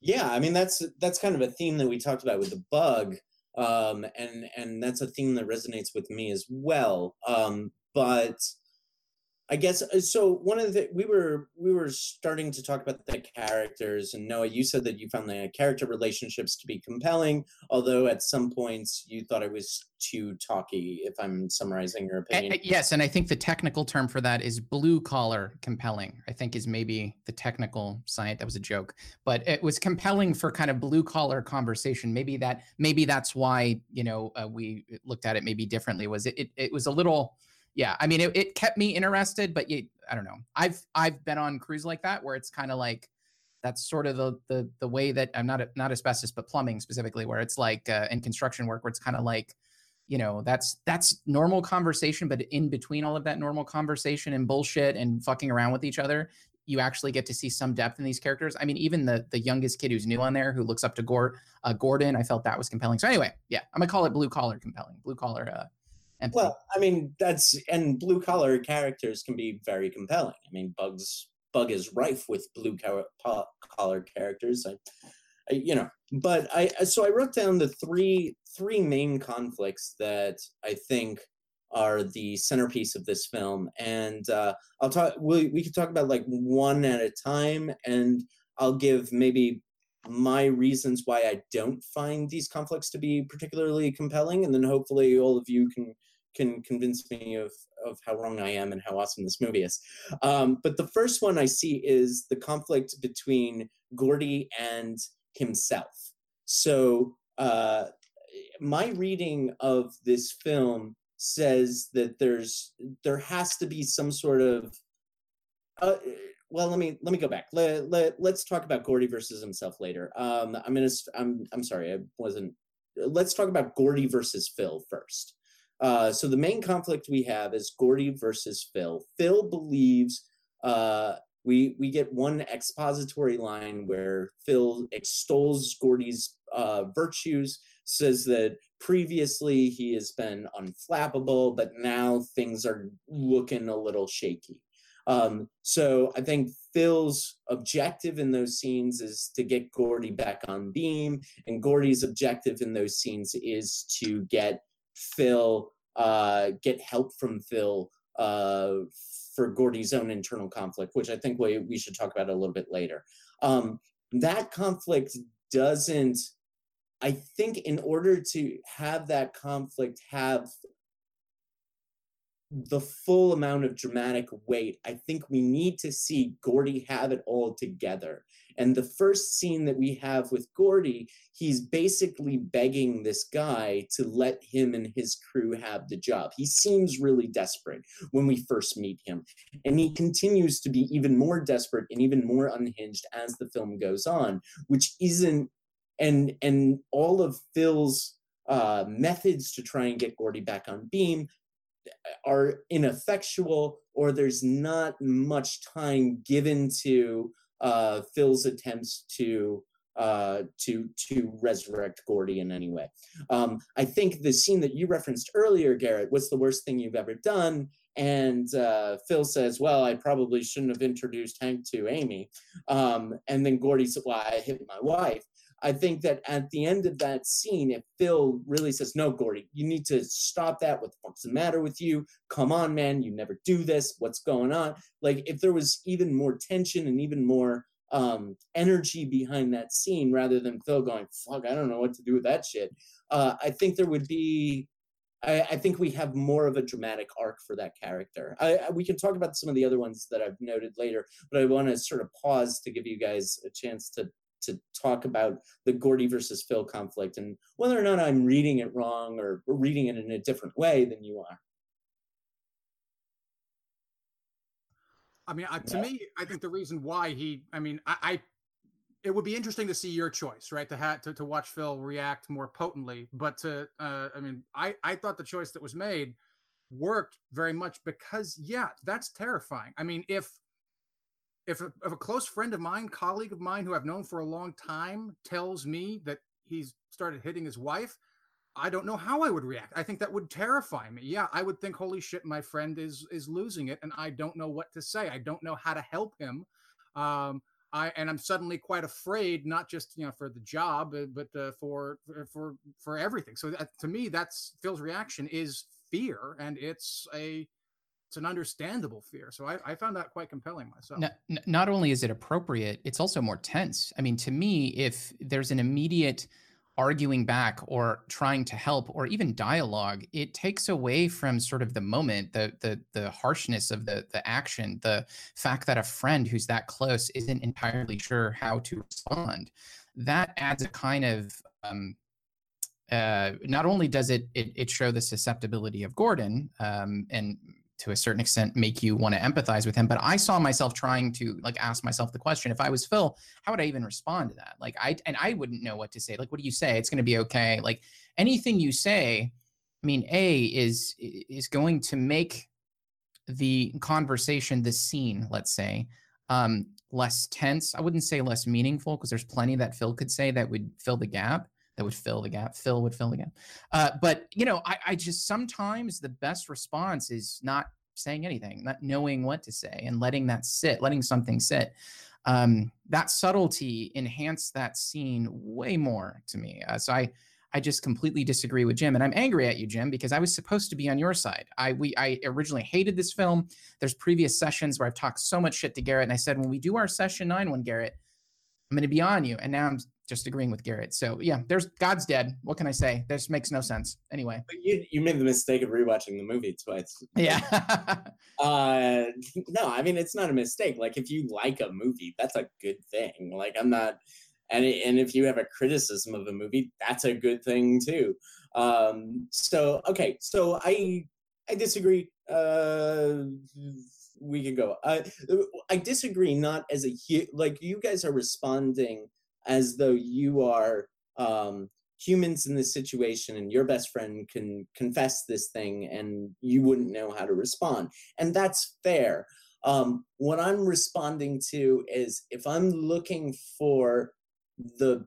[SPEAKER 3] Yeah, I mean that's that's kind of a theme that we talked about with the bug, um, and and that's a theme that resonates with me as well. Um, but I guess uh, so. One of the we were we were starting to talk about the characters, and Noah, you said that you found the character relationships to be compelling, although at some points you thought it was too talky. If I'm summarizing your opinion,
[SPEAKER 1] and, yes, and I think the technical term for that is blue collar compelling. I think is maybe the technical science. That was a joke, but it was compelling for kind of blue collar conversation. Maybe that maybe that's why you know uh, we looked at it maybe differently. Was it, it it was a little yeah, I mean, it, it kept me interested, but you, I don't know. I've I've been on crews like that where it's kind of like that's sort of the the the way that I'm not not asbestos, but plumbing specifically, where it's like uh, in construction work, where it's kind of like, you know, that's that's normal conversation, but in between all of that normal conversation and bullshit and fucking around with each other, you actually get to see some depth in these characters. I mean, even the the youngest kid who's new on there who looks up to Gort, uh, Gordon, I felt that was compelling. So anyway, yeah, I'm gonna call it blue collar compelling, blue collar uh,
[SPEAKER 3] empathy. Well, I mean, that's and blue collar characters can be very compelling. I mean, Bugs Bug is rife with blue collar characters. I, I, you know, but I so I wrote down the three three main conflicts that I think are the centerpiece of this film, and uh, I'll talk. We we could talk about like one at a time, and I'll give maybe my reasons why I don't find these conflicts to be particularly compelling, and then hopefully all of you can can convince me of of how wrong I am and how awesome this movie is. Um, but the first one I see is the conflict between Gordy and himself. So uh, my reading of this film says that there's there has to be some sort of uh, well let me let me go back let, let, let's talk about gordy versus himself later um i'm gonna i'm i'm sorry i wasn't let's talk about gordy versus phil first uh, so the main conflict we have is Gordy versus Phil. Phil believes uh, we we get one expository line where Phil extols Gordy's uh, virtues, says that previously he has been unflappable, but now things are looking a little shaky. Um, so I think Phil's objective in those scenes is to get Gordy back on beam, and Gordy's objective in those scenes is to get Phil uh, get help from Phil uh, for Gordy's own internal conflict, which I think we, we should talk about a little bit later. Um, that conflict doesn't, I think, in order to have that conflict have the full amount of dramatic weight, I think we need to see Gordy have it all together. And the first scene that we have with Gordy, he's basically begging this guy to let him and his crew have the job. He seems really desperate when we first meet him. And he continues to be even more desperate and even more unhinged as the film goes on, which isn't and and all of Phil's uh, methods to try and get Gordy back on beam are ineffectual or there's not much time given to uh, Phil's attempts to uh, to to resurrect Gordy in any way. Um, I think the scene that you referenced earlier, Garrett, what's the worst thing you've ever done? And uh, Phil says, "Well, I probably shouldn't have introduced Hank to Amy." Um, and then Gordy said, "Well, I hit my wife." I think that at the end of that scene, if Phil really says, No, Gordy, you need to stop that. What the fuck's the matter with you? Come on, man. You never do this. What's going on? Like, if there was even more tension and even more um, energy behind that scene rather than Phil going, Fuck, I don't know what to do with that shit, uh, I think there would be. I, I, think we have more of a dramatic arc for that character. I, I, we can talk about some of the other ones that I've noted later, but I want to sort of pause to give you guys a chance to to talk about the Gordy versus Phil conflict and whether or not I'm reading it wrong or reading it in a different way than you are.
[SPEAKER 2] I mean, uh, to yeah. me, I think the reason why he, I mean, I, I, it would be interesting to see your choice, right? To have to, to watch Phil react more potently, but to, uh, I mean, I, I thought the choice that was made worked very much because, yeah, that's terrifying. I mean, if, if a, if a close friend of mine, colleague of mine who I've known for a long time tells me that he's started hitting his wife, I don't know how I would react. I think that would terrify me. Yeah, I would think, holy shit, my friend is is losing it, and I don't know what to say. I don't know how to help him. Um, I and I'm suddenly quite afraid, not just you know for the job, uh, but uh, for for for everything. So that, to me, that's Phil's reaction is fear, and it's a it's an understandable fear. So I, I found that quite compelling myself.
[SPEAKER 1] Not, not only is it appropriate, it's also more tense. I mean, to me, if there's an immediate arguing back or trying to help or even dialogue it takes away from sort of the moment the the the harshness of the the action the fact that a friend who's that close isn't entirely sure how to respond that adds a kind of um, uh, not only does it, it, it show the susceptibility of Gordon um, and to a certain extent make you want to empathize with him but i saw myself trying to like ask myself the question if i was phil how would i even respond to that? Like i and i wouldn't know what to say. Like what do you say? It's going to be okay. Like anything you say i mean a is is going to make the conversation the scene let's say um less tense. I wouldn't say less meaningful because there's plenty that phil could say that would fill the gap that would fill the gap. Phil would fill the gap. Uh, but you know, I, I just sometimes the best response is not saying anything, not knowing what to say, and letting that sit, letting something sit. Um, that subtlety enhanced that scene way more to me. Uh, so I, I just completely disagree with Jim, and I'm angry at you, Jim, because I was supposed to be on your side. I we I originally hated this film. There's previous sessions where I've talked so much shit to Garrett, and I said when we do our session nine one, Garrett, I'm going to be on you, and now I'm just agreeing with Garrett. So yeah, there's God's dead. What can I say? This makes no sense. Anyway.
[SPEAKER 3] But you you made the mistake of rewatching the movie twice.
[SPEAKER 1] Yeah.
[SPEAKER 3] uh no, I mean it's not a mistake. Like if you like a movie, that's a good thing. Like I'm not and and if you have a criticism of a movie, that's a good thing too. Um so okay, so I I disagree. Uh we can go. I I disagree not as a like you guys are responding as though you are um, humans in this situation and your best friend can confess this thing and you wouldn't know how to respond. And that's fair. Um, what I'm responding to is if I'm looking for the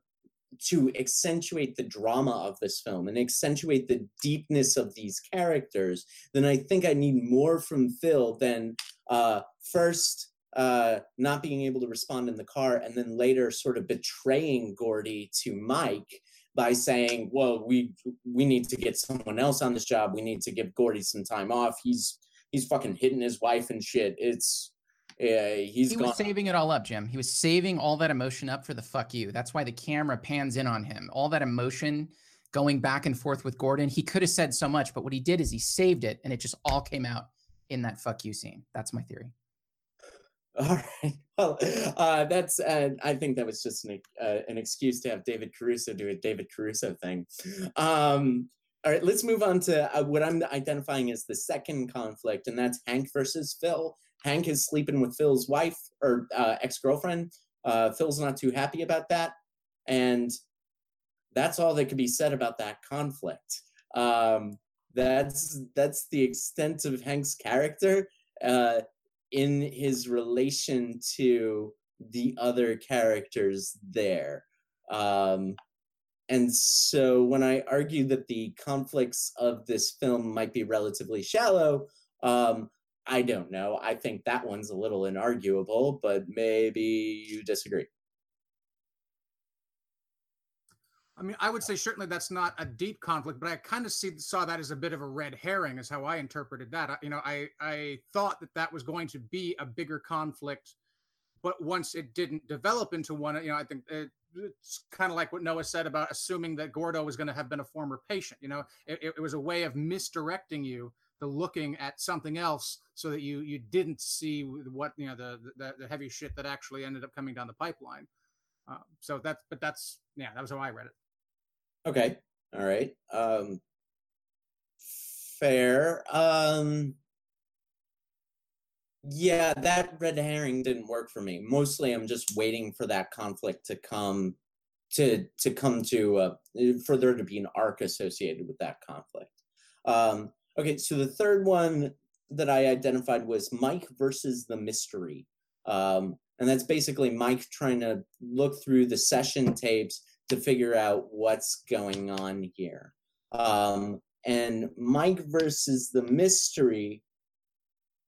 [SPEAKER 3] to accentuate the drama of this film and accentuate the deepness of these characters, then I think I need more from Phil than uh, first uh, not being able to respond in the car, and then later sort of betraying Gordy to Mike by saying, "Well, we we need to get someone else on this job. We need to give Gordy some time off. He's he's fucking hitting his wife and shit. It's uh, he's
[SPEAKER 1] he
[SPEAKER 3] gone.
[SPEAKER 1] was saving it all up, Jim. He was saving all that emotion up for the fuck you. That's why the camera pans in on him. All that emotion." Going back and forth with Gordon, he could have said so much, but what he did is he saved it, and it just all came out in that fuck you scene. That's my theory.
[SPEAKER 3] All right. Well, uh, that's. Uh, I think that was just an uh, an excuse to have David Caruso do a David Caruso thing. Um, all right, let's move on to uh, what I'm identifying as the second conflict, and that's Hank versus Phil. Hank is sleeping with Phil's wife or uh, ex girlfriend. Uh, Phil's not too happy about that, and that's all that could be said about that conflict. Um, that's that's the extent of Hank's character. Uh, in his relation to the other characters there. Um, and so when I argue that the conflicts of this film might be relatively shallow, um, I don't know. I think that one's a little inarguable, but maybe you disagree.
[SPEAKER 2] I mean, I would say certainly that's not a deep conflict, but I kind of see saw that as a bit of a red herring, is how I interpreted that. I, you know, I I thought that that was going to be a bigger conflict, but once it didn't develop into one, you know, I think it, it's kind of like what Noah said about assuming that Gordo was going to have been a former patient. You know, it, it was a way of misdirecting you to looking at something else so that you you didn't see what you know the the, the heavy shit that actually ended up coming down the pipeline. Um, so that's but that's yeah, that was how I read it.
[SPEAKER 3] Okay. All right. Um, fair. Um, Yeah, that red herring didn't work for me. Mostly, I'm just waiting for that conflict to come to to come to uh, for there to be an arc associated with that conflict. Um, okay, so the third one that I identified was Mike versus the mystery, um, and that's basically Mike trying to look through the session tapes to figure out what's going on here. Um, and Mike versus the mystery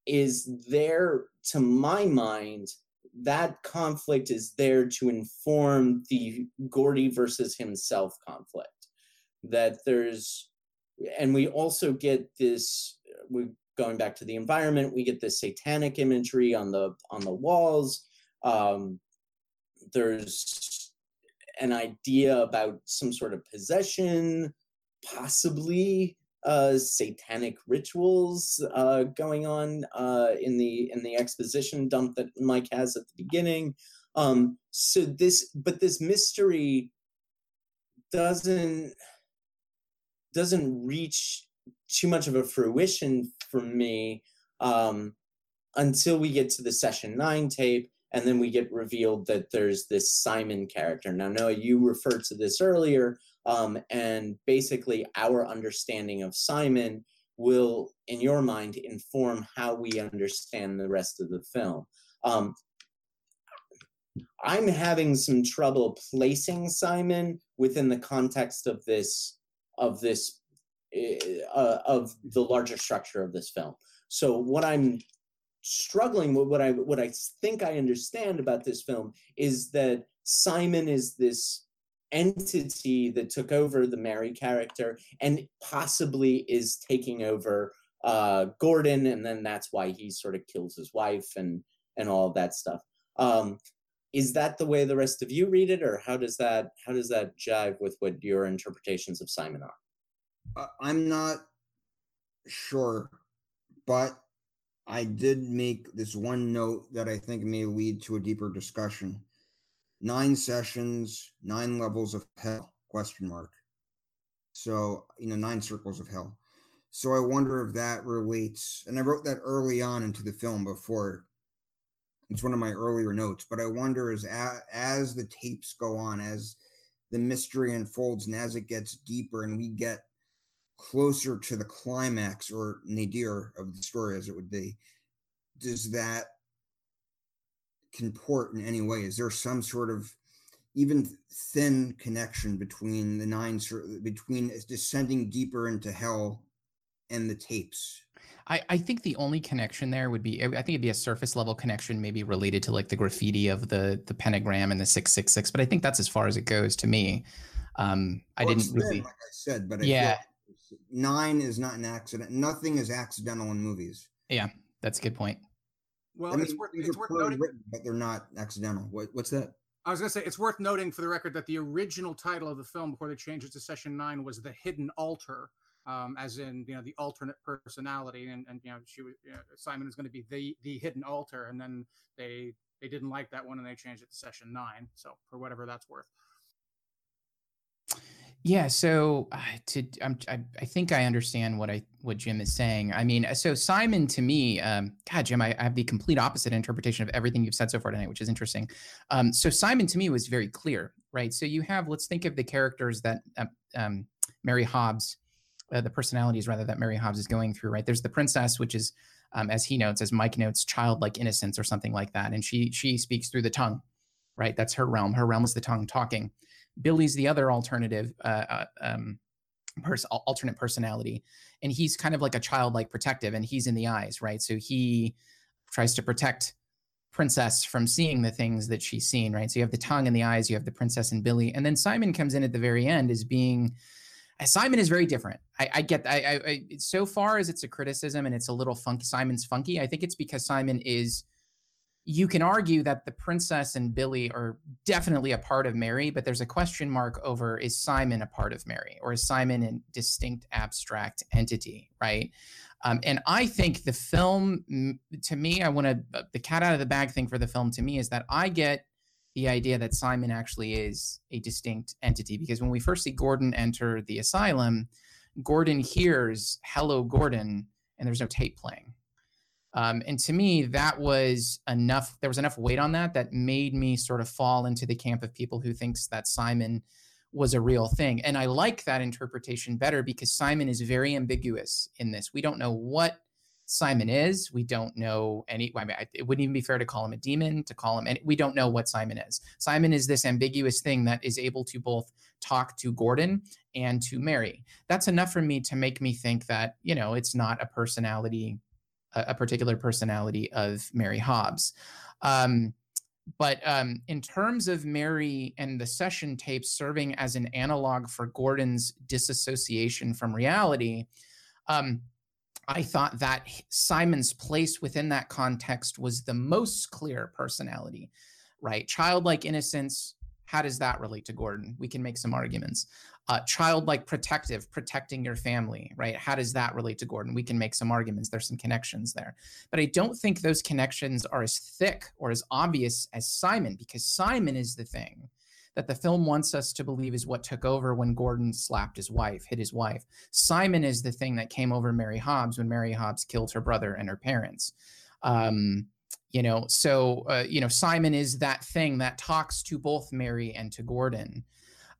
[SPEAKER 3] is there, to my mind, that conflict is there to inform the Gordy versus himself conflict. That there's, and we also get this. We going back to the environment. We get this satanic imagery on the on the walls. Um, there's an idea about some sort of possession, possibly uh, satanic rituals uh, going on uh, in the in the exposition dump that Mike has at the beginning. Um, so this, but this mystery doesn't doesn't reach too much of a fruition for me um, until we get to the session nine tape, and then we get revealed that there's this Simon character. Now, Noah, you referred to this earlier. Um, and basically, our understanding of Simon will, in your mind, inform how we understand the rest of the film. Um, I'm having some trouble placing Simon within the context of this of this eh, uh, of the larger structure of this film. So what I'm struggling with, what I what I think I understand about this film is that Simon is this entity that took over the Mary character and possibly is taking over uh, Gordon, and then that's why he sort of kills his wife and and all that stuff. Um, is that the way the rest of you read it, or how does that how does that jive with what your interpretations of Simon are?
[SPEAKER 4] Uh, I'm not sure, but I did make this one note that I think may lead to a deeper discussion nine sessions, nine levels of hell, question mark. So, you know, nine circles of hell. So I wonder if that relates, and I wrote that early on into the film before it's one of my earlier notes, but I wonder as as the tapes go on, as the mystery unfolds and as it gets deeper and we get closer to the climax or nadir of the story as it would be, does that comport in any way? Is there some sort of even thin connection between the nine between descending deeper into hell and the tapes?
[SPEAKER 1] I, I think the only connection there would be I think it'd be a surface level connection, maybe related to like the graffiti of the the pentagram and the six six six. But I think that's as far as it goes to me. Um, I didn't really,
[SPEAKER 4] like I said, but I
[SPEAKER 1] yeah,
[SPEAKER 4] nine is not an accident. Nothing is accidental in movies.
[SPEAKER 1] Yeah, that's a good point.
[SPEAKER 2] Well, I mean, it's worth, it's worth noting,
[SPEAKER 4] written, but they're not accidental. What, what's that?
[SPEAKER 2] I was going to say it's worth noting for the record that the original title of the film before they changed it to Session Nine was "The Hidden Alter," um, as in you know the alternate personality, and and you know she was you know, Simon is going to be the the hidden alter, and then they they didn't like that one and they changed it to Session Nine. So for whatever that's worth.
[SPEAKER 1] Yeah, so uh, to I'm, I, I think I understand what I what Jim is saying. I mean, so Simon to me, um, God, Jim, I, I have the complete opposite interpretation of everything you've said so far tonight, which is interesting. Um, so Simon to me was very clear, right? So you have let's think of the characters that uh, um, Mary Hobbs, uh, the personalities rather that Mary Hobbs is going through, right? There's the princess, which is um, as he notes, as Mike notes, childlike innocence or something like that, and she she speaks through the tongue, right? That's her realm. Her realm is the tongue talking. Billy's the other alternative, uh, uh, um, pers- alternate personality, and he's kind of like a childlike protective, and he's in the eyes, right? So he tries to protect princess from seeing the things that she's seen, right? So you have the tongue and the eyes, you have the princess and Billy, and then Simon comes in at the very end as being. Uh, Simon is very different. I, I get I, I, so far as it's a criticism and it's a little funky. Simon's funky. I think it's because Simon is you can argue that the princess and Billy are definitely a part of Mary, but there's a question mark over is Simon a part of Mary or is Simon a distinct abstract entity, right? Um, and I think the film, to me, I want to, uh, the cat out of the bag thing for the film to me is that I get the idea that Simon actually is a distinct entity because when we first see Gordon enter the asylum, Gordon hears, Hello, Gordon, and there's no tape playing Um, and to me, that was enough. There was enough weight on that that made me sort of fall into the camp of people who thinks that Simon was a real thing. And I like that interpretation better because Simon is very ambiguous in this. We don't know what Simon is. We don't know any. I mean, it wouldn't even be fair to call him a demon. To call him, and we don't know what Simon is. Simon is this ambiguous thing that is able to both talk to Gordon and to Mary. That's enough for me to make me think that you know it's not a personality, a, a particular personality of Mary Hobbs. Um, but um, in terms of Mary and the session tapes serving as an analog for Gordon's disassociation from reality, um, I thought that Simon's place within that context was the most clear personality, right? Childlike innocence, how does that relate to Gordon? We can make some arguments. Uh, childlike protective, protecting your family, right? How does that relate to Gordon? We can make some arguments. There's some connections there. But I don't think those connections are as thick or as obvious as Simon, because Simon is the thing that the film wants us to believe is what took over when Gordon slapped his wife, hit his wife. Simon is the thing that came over Mary Hobbs when Mary Hobbs killed her brother and her parents. Um, you know, so uh, you know, Simon is that thing that talks to both Mary and to Gordon.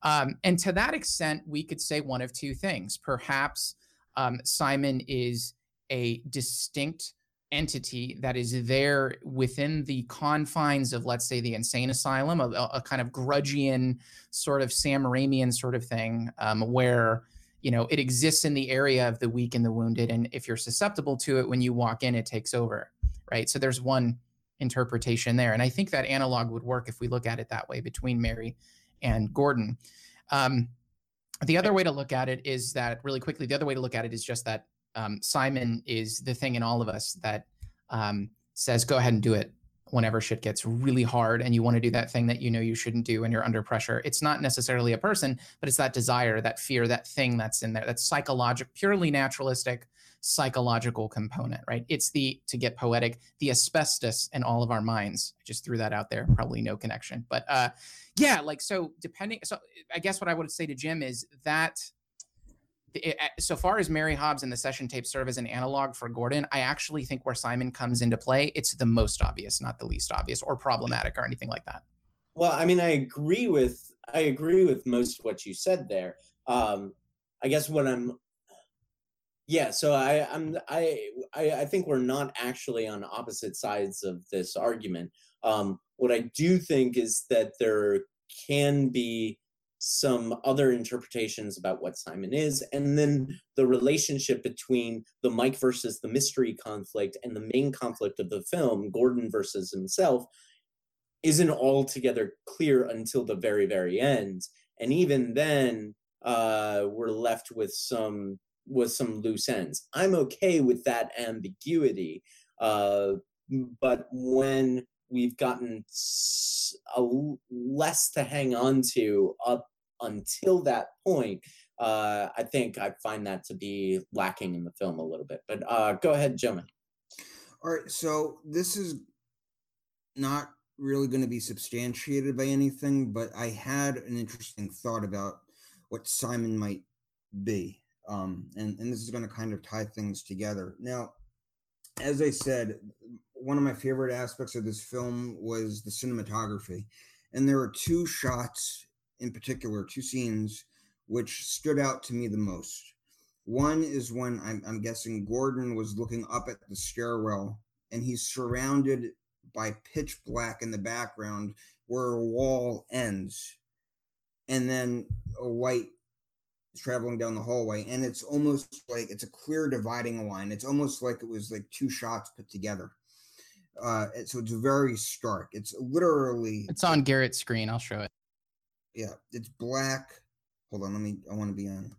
[SPEAKER 1] Um, and to that extent, we could say one of two things. Perhaps um, Simon is a distinct entity that is there within the confines of, let's say, the insane asylum, a, a kind of grudgian sort of Sam Raimian sort of thing, um, where you know it exists in the area of the weak and the wounded, and if you're susceptible to it, when you walk in, it takes over, right? So there's one interpretation there, and I think that analog would work if we look at it that way between Mary and Gordon. Um, the other way to look at it is that really quickly. The other way to look at it is just that um, Simon is the thing in all of us that um, says, go ahead and do it whenever shit gets really hard and you want to do that thing that you know you shouldn't do and you're under pressure. It's not necessarily a person, but it's that desire, that fear, that thing that's in there, that's psychological, purely naturalistic psychological component, right? It's the, to get poetic, the asbestos in all of our minds. I just threw that out there, probably no connection. But uh, yeah, like, so depending, so I guess what I would say to Jim is that it, so far as Mary Hobbs and the session tape serve as an analog for Gordon, I actually think where Simon comes into play, it's the most obvious, not the least obvious or problematic or anything like that.
[SPEAKER 3] Well, I mean, I agree with I agree with most what you said there. Um, I guess what I'm yeah, so I I'm I, I think we're not actually on opposite sides of this argument. Um, what I do think is that there can be some other interpretations about what Simon is, and then the relationship between the Mike versus the mystery conflict and the main conflict of the film, Gordon versus himself, isn't altogether clear until the very, very end. And even then, uh, we're left with some with some loose ends. I'm okay with that ambiguity, uh, but when we've gotten a less to hang on to up until that point, uh, I think I find that to be lacking in the film a little bit. But uh, go ahead, Jimmy.
[SPEAKER 4] All right, so this is not really going to be substantiated by anything, but I had an interesting thought about what Simon might be. Um, and, and this is going to kind of tie things together. Now, as I said, one of my favorite aspects of this film was the cinematography. And there are two shots in particular, two scenes which stood out to me the most. One is when I'm, I'm guessing Gordon was looking up at the stairwell and he's surrounded by pitch black in the background where a wall ends. And then a white traveling down the hallway and it's almost like it's a clear dividing line it's almost like it was like two shots put together uh so it's very stark it's literally
[SPEAKER 1] it's on garrett's screen i'll show it
[SPEAKER 4] yeah, it's black. Hold on, let me. I want to be on.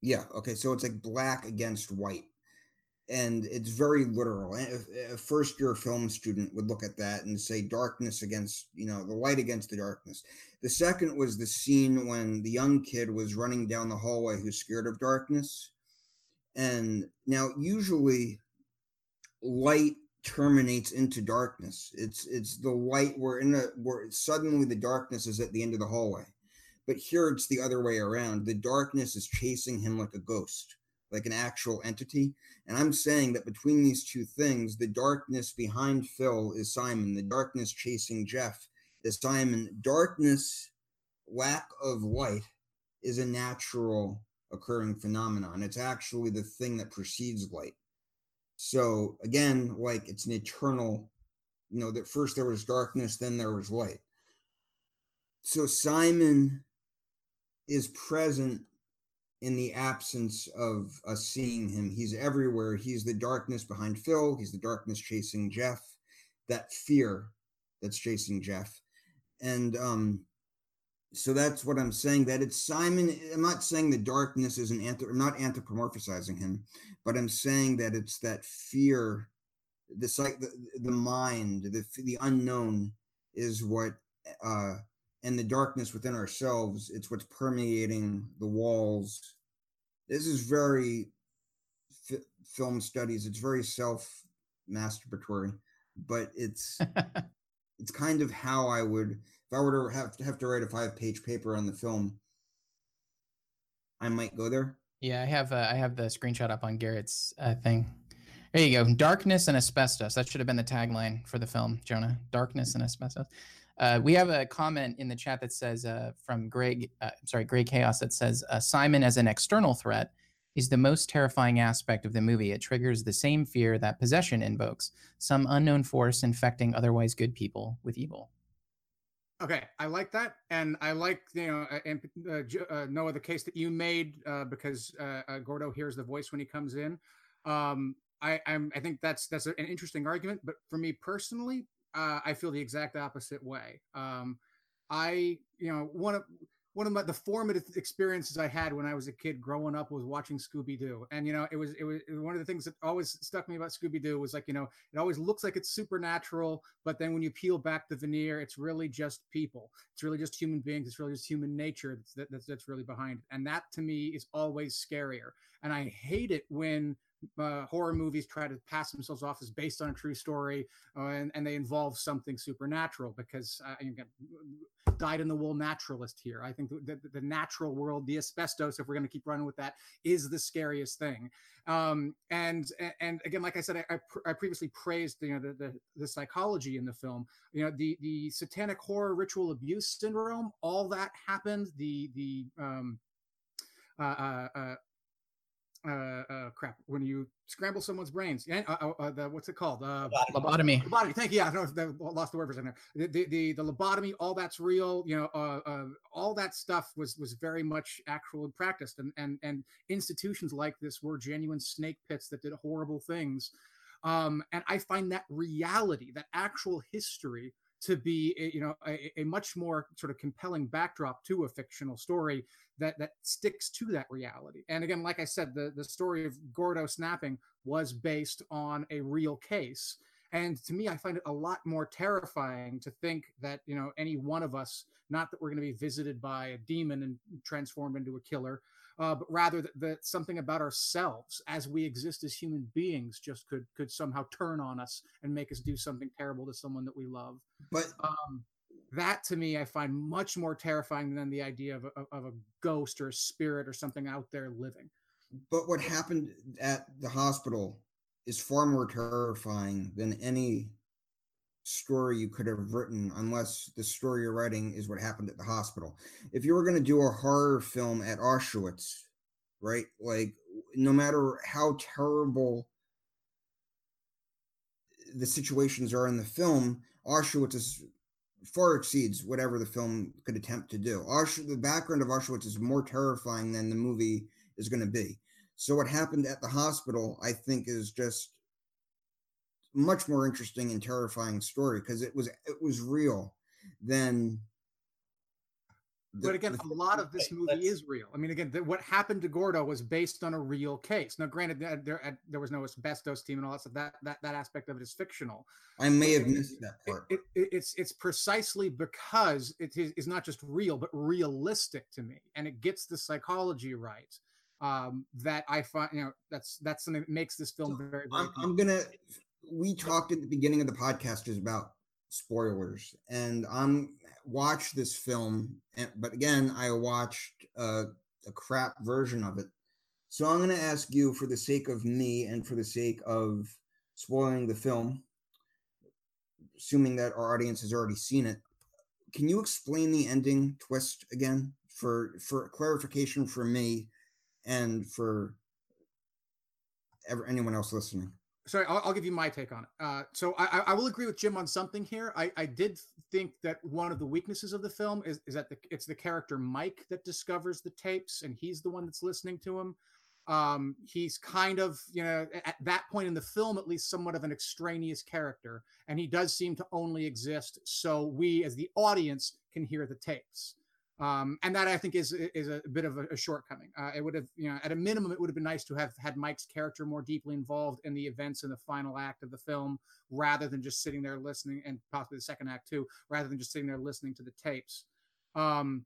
[SPEAKER 4] Yeah, okay, so it's like black against white, and it's very literal. A first year film student would look at that and say darkness against, you know, the light against the darkness. The second was the scene when the young kid was running down the hallway who's scared of darkness. And now, usually, light terminates into darkness. It's it's the light we're in a where suddenly the darkness is at the end of the hallway. But here it's the other way around. The darkness is chasing him like a ghost. Like an actual entity. And I'm saying that between these two things, the darkness behind Phil is Simon, the darkness chasing Jeff is Simon. Darkness, lack of light, is a natural occurring phenomenon. It's actually the thing that precedes light. So again, like it's an eternal, you know, that first there was darkness, then there was light. So Simon is present in the absence of us seeing him. He's everywhere. He's the darkness behind Phil. He's the darkness chasing Jeff. That fear that's chasing Jeff. And um, so that's what I'm saying. That it's Simon. I'm not saying the darkness is an anthrop. I'm not anthropomorphizing him, but I'm saying that it's that fear, the psych, the, the mind, the the unknown is what, uh, and the darkness within ourselves. It's what's permeating the walls. This is very f- film studies. It's very self masturbatory, but it's it's kind of how I would if I were to have to have to write a five page paper on the film. I might go there.
[SPEAKER 1] Yeah, I have uh, I have the screenshot up on Garrett's uh, thing. There you go. Darkness and asbestos. That should have been the tagline for the film, Jonah. Darkness and asbestos. Uh, we have a comment in the chat that says uh, from Greg, uh, sorry, Greg Chaos that says uh, Simon as an external threat is the most terrifying aspect of the movie. It triggers the same fear that possession invokes, some unknown force infecting otherwise good people with evil.
[SPEAKER 2] Okay, I like that, and I like you know, and uh, uh, Noah, the case that you made uh, because uh, uh, Gordo hears the voice when he comes in. Um, I, I'm, I think that's that's an interesting argument, but for me personally, uh, I feel the exact opposite way. Um, I, you know, one of one of my, the formative experiences I had when I was a kid growing up was watching Scooby Doo, and you know it was, it was it was one of the things that always stuck me about Scooby Doo was like you know it always looks like it's supernatural, but then when you peel back the veneer, it's really just people. It's really just human beings. It's really just human nature that's that's, that's really behind it, and that to me is always scarier. And I hate it when uh, horror movies try to pass themselves off as based on a true story uh, and, and they involve something supernatural because uh, again, dyed in the wool naturalist here. I think the, the, the, natural world, the asbestos, if we're going to keep running with that, is the scariest thing. Um, and and again, like I said, I, I, I previously praised you know the, the, the psychology in the film. You know the the satanic horror ritual abuse syndrome. All that happened. The the um, uh, uh, uh uh, crap when you scramble someone's brains. Yeah, uh, uh, uh, the, what's it called? Uh,
[SPEAKER 1] lobotomy.
[SPEAKER 2] Lobotomy. Thank you. Yeah, I know the, lost the word for a second. The, the, the the lobotomy, all that's real. You know, uh, uh, all that stuff was was very much actual and practiced, and and and institutions like this were genuine snake pits that did horrible things. Um, and I find that reality, that actual history, to be a, you know a, a, much more sort of compelling backdrop to a fictional story that that sticks to that reality. And again like i said the the story of gordo snapping was based on a real case. And to me i find it a lot more terrifying to think that you know any one of us not that we're going to be visited by a demon and transformed into a killer uh, but rather that, that, something about ourselves as we exist as human beings just could could somehow turn on us and make us do something terrible to someone that we love.
[SPEAKER 4] But
[SPEAKER 2] um, that to me, I find much more terrifying than the idea of a, of a ghost or a spirit or something out there living.
[SPEAKER 4] But what happened at the hospital is far more terrifying than any story you could have written unless the story you're writing is what happened at the hospital. If you were going to do a horror film at Auschwitz, right? Like no matter how terrible the situations are in the film, Auschwitz is far exceeds whatever the film could attempt to do. Auschwitz, the background of Auschwitz is more terrifying than the movie is going to be. So what happened at the hospital, I think, is just much more interesting and terrifying story because it was it was real than
[SPEAKER 2] the, but again, a lot of this movie is real. I mean, again, the, what happened to Gordo was based on a real case. Now, granted, there uh, there was no asbestos team and all that stuff. That that that aspect of it is fictional.
[SPEAKER 4] I may have missed that
[SPEAKER 2] part. It, it, it's it's precisely because it is, not just real, but realistic to me, and it gets the psychology right. Um, that I find, you know, that's that's something that makes this film very. very
[SPEAKER 4] I'm, I'm gonna we talked at the beginning of the podcast about spoilers, and I'm watched this film, and, but again, I watched a crap version of it. So I'm going to ask you, for the sake of me and for the sake of spoiling the film, assuming that our audience has already seen it, can you explain the ending twist again for for clarification for me and for ever anyone else listening?
[SPEAKER 2] Sorry, I'll, I'll, give you my take on it. Uh, so I, I, will agree with Jim on something here. I, I, did think that one of the weaknesses of the film is, is that the, it's the character Mike that discovers the tapes, and he's the one that's listening to him. Um, he's kind of, you know, at that point in the film, at least, somewhat of an extraneous character, and he does seem to only exist so we, as the audience, can hear the tapes. Um, and that I think is is a bit of a, a shortcoming. Uh, it would have, you know, at a minimum, it would have been nice to have had Mike's character more deeply involved in the events in the final act of the film, rather than just sitting there listening, and possibly the second act too, rather than just sitting there listening to the tapes. Um,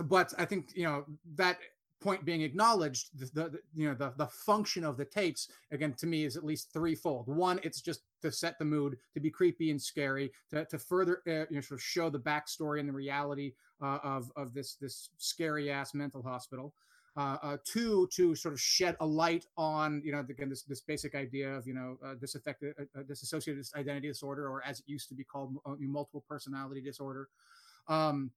[SPEAKER 2] but I think you know that point being acknowledged, the, the, you know the the function of the tapes again to me is at least threefold. One, it's just to set the mood, to be creepy and scary, to, to further uh, you know sort of show the backstory and the reality uh, of of this this scary ass mental hospital. Uh, uh, two, to sort of shed a light on, you know, again, this this basic idea of, you know, uh, disaffected, uh, dissociative identity disorder, or as it used to be called, multiple personality disorder. Um,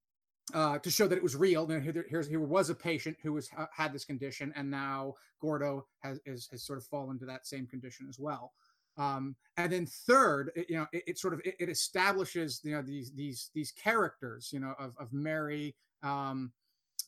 [SPEAKER 2] uh, to show that it was real. And here, here was a patient who was had this condition, and now Gordo has is, has sort of fallen into that same condition as well. Um, and then third, it, you know, it, it sort of it, it, establishes you know these these these characters, you know, of of Mary. Um,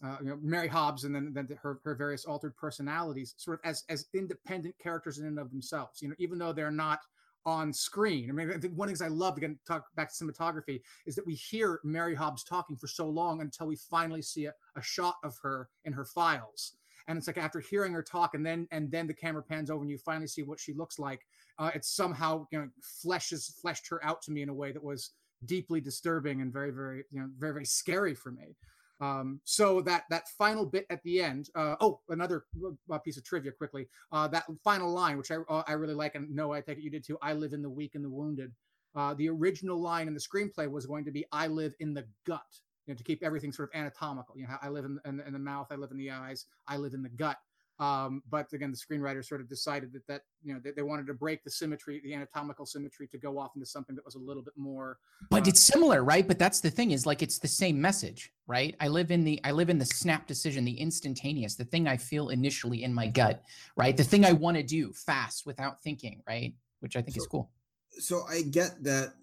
[SPEAKER 2] uh, you know, Mary Hobbs and then, then her, her various altered personalities sort of as, as independent characters in and of themselves, you know, even though they're not on screen. I mean, I think one of the things I love, again, talk back to cinematography, is that we hear Mary Hobbs talking for so long until we finally see a, a shot of her in her files. And it's like after hearing her talk, and then and then the camera pans over, and you finally see what she looks like. Uh, it somehow you know fleshes fleshed her out to me in a way that was deeply disturbing and very very you know very very scary for me. Um, so that that final bit at the end. Uh, oh, another uh, piece of trivia quickly. Uh, that final line, which I uh, I really like, and no, I take it you did too. I live in the weak and the wounded. Uh, the original line in the screenplay was going to be "I live in the gut," you know, to keep everything sort of anatomical. You know, I live in, in, in the mouth, I live in the eyes, I live in the gut. Um, but again, the screenwriter sort of decided that that you know they, they, wanted to break the symmetry, the anatomical symmetry, to go off into something that was a little bit more.
[SPEAKER 1] But uh, it's similar, right? But that's the thing is like it's the same message, right? I live in the I live in the snap decision, the instantaneous, the thing I feel initially in my gut, right? The thing I want to do fast without thinking, right? Which I think so, is cool.
[SPEAKER 4] So I get that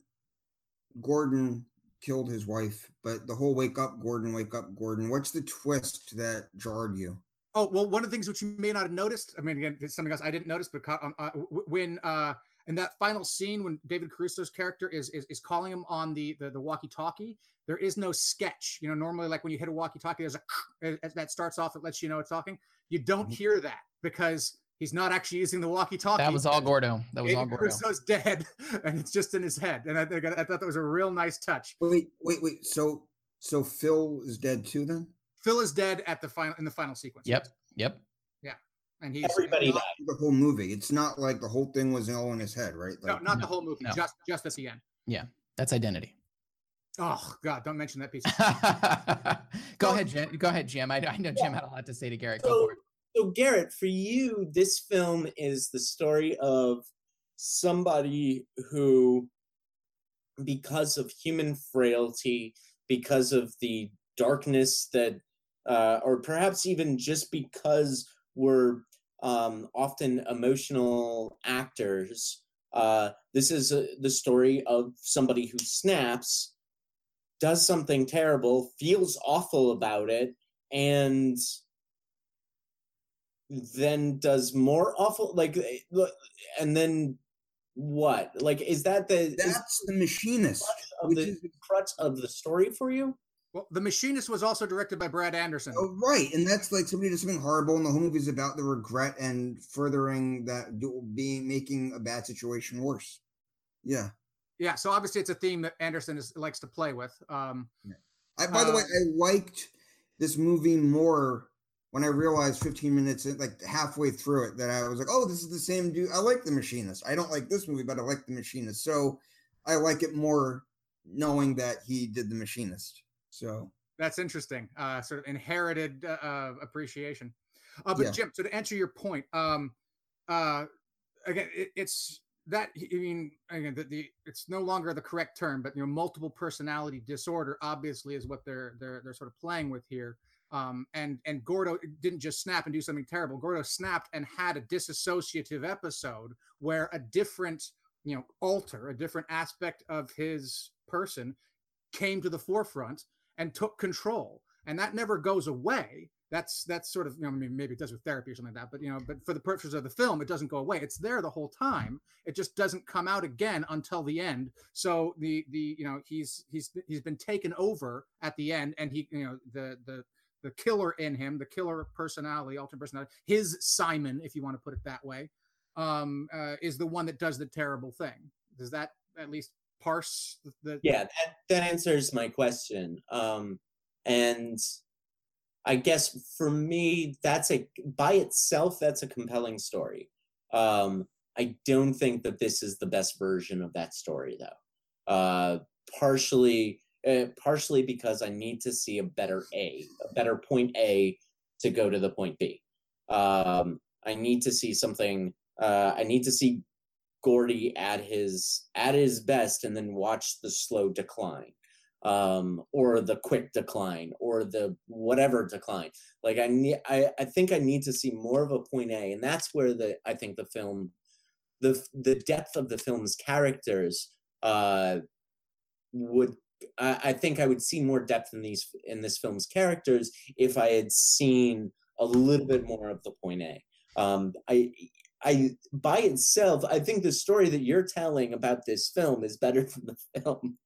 [SPEAKER 4] Gordon killed his wife, but the whole wake up, Gordon, wake up, Gordon. What's the twist that jarred you?
[SPEAKER 2] Oh well, one of the things which you may not have noticed. I mean, again, it's something else I didn't notice, but uh, uh when uh, in that final scene when David Caruso's character is is, is calling him on the, the the walkie-talkie, there is no sketch. You know, normally like when you hit a walkie-talkie, there's a that starts off. It lets you know it's talking. You don't mm-hmm. hear that because he's not actually using the walkie-talkie.
[SPEAKER 1] That was all Gordo. That was David all Gordo.
[SPEAKER 2] Caruso's dead, and it's just in his head. And I, I thought that was a real nice touch.
[SPEAKER 4] Wait, wait, wait. So so Phil is dead too then?
[SPEAKER 2] Phil is dead at the final in the final sequence.
[SPEAKER 1] Yep. Yep.
[SPEAKER 2] Yeah. And he's
[SPEAKER 3] everybody died.
[SPEAKER 4] The whole movie. It's not like the whole thing was all in his head, right?
[SPEAKER 2] Like, no, not no, the whole movie. No. Just just at the end.
[SPEAKER 1] Yeah. That's identity.
[SPEAKER 2] Oh God! Don't mention that piece.
[SPEAKER 1] Go ahead, Jim. Go ahead, Jim. I, I know Jim had a lot to say to Garrett.
[SPEAKER 3] So, so, Garrett, for you, this film is the story of somebody who, because of human frailty, because of the darkness that, uh, or perhaps even just because we're um, often emotional actors. Uh, this is a, the story of somebody who snaps, does something terrible, feels awful about it, and then does more awful like eh, and then what like is that the
[SPEAKER 4] that's the machinist
[SPEAKER 3] of the is, crutch of the story for you
[SPEAKER 2] well, The Machinist was also directed by Brad Anderson.
[SPEAKER 4] Oh, right, and that's like somebody did something horrible, and the whole movie is about the regret and furthering that being making a bad situation worse. Yeah.
[SPEAKER 2] Yeah. So obviously, it's a theme that Anderson is, likes to play with. Um,
[SPEAKER 4] yeah. I, by uh, the way, I liked this movie more when I realized 15 minutes, like halfway through it, that I was like, "Oh, this is the same dude." I like The Machinist. I don't like this movie, but I like The Machinist. So I like it more knowing that he did The Machinist. So
[SPEAKER 2] that's interesting. Uh, sort of inherited uh, uh, appreciation. Uh, but
[SPEAKER 4] Yeah.
[SPEAKER 2] Jim, so to answer your point, um, uh, again, it, it's that I mean, again, the, the it's no longer the correct term, but you know, multiple personality disorder obviously is what they're they're they're sort of playing with here. Um, and and Gordo didn't just snap and do something terrible. Gordo snapped and had a disassociative episode where a different you know alter, a different aspect of his person came to the forefront and took control, and that never goes away. That's that's sort of you know I mean maybe it does with therapy or something like that but you know but for the purposes of the film it doesn't go away. It's there the whole time. It just doesn't come out again until the end. So the the you know he's he's he's been taken over at the end and he you know the the the killer in him the killer personality alternate personality his Simon if you want to put it that way um uh, is the one that does the terrible thing. Does that at least parse the,
[SPEAKER 3] yeah that, that answers my question. Um and i guess for me that's a by itself that's a compelling story. Um i don't think that this is the best version of that story though. Uh partially uh, partially because i need to see a better a a better point a to go to the point b. Um i need to see something uh i need to see Gordy at his at his best and then watch the slow decline um or the quick decline or the whatever decline. Like i need i i think i need to see more of a point a and that's where the i think the film the the depth of the film's characters uh would I, I think i would see more depth in these in this film's characters if i had seen a little bit more of the point a. Um i I by itself, I think the story that you're telling about this film is better than the film,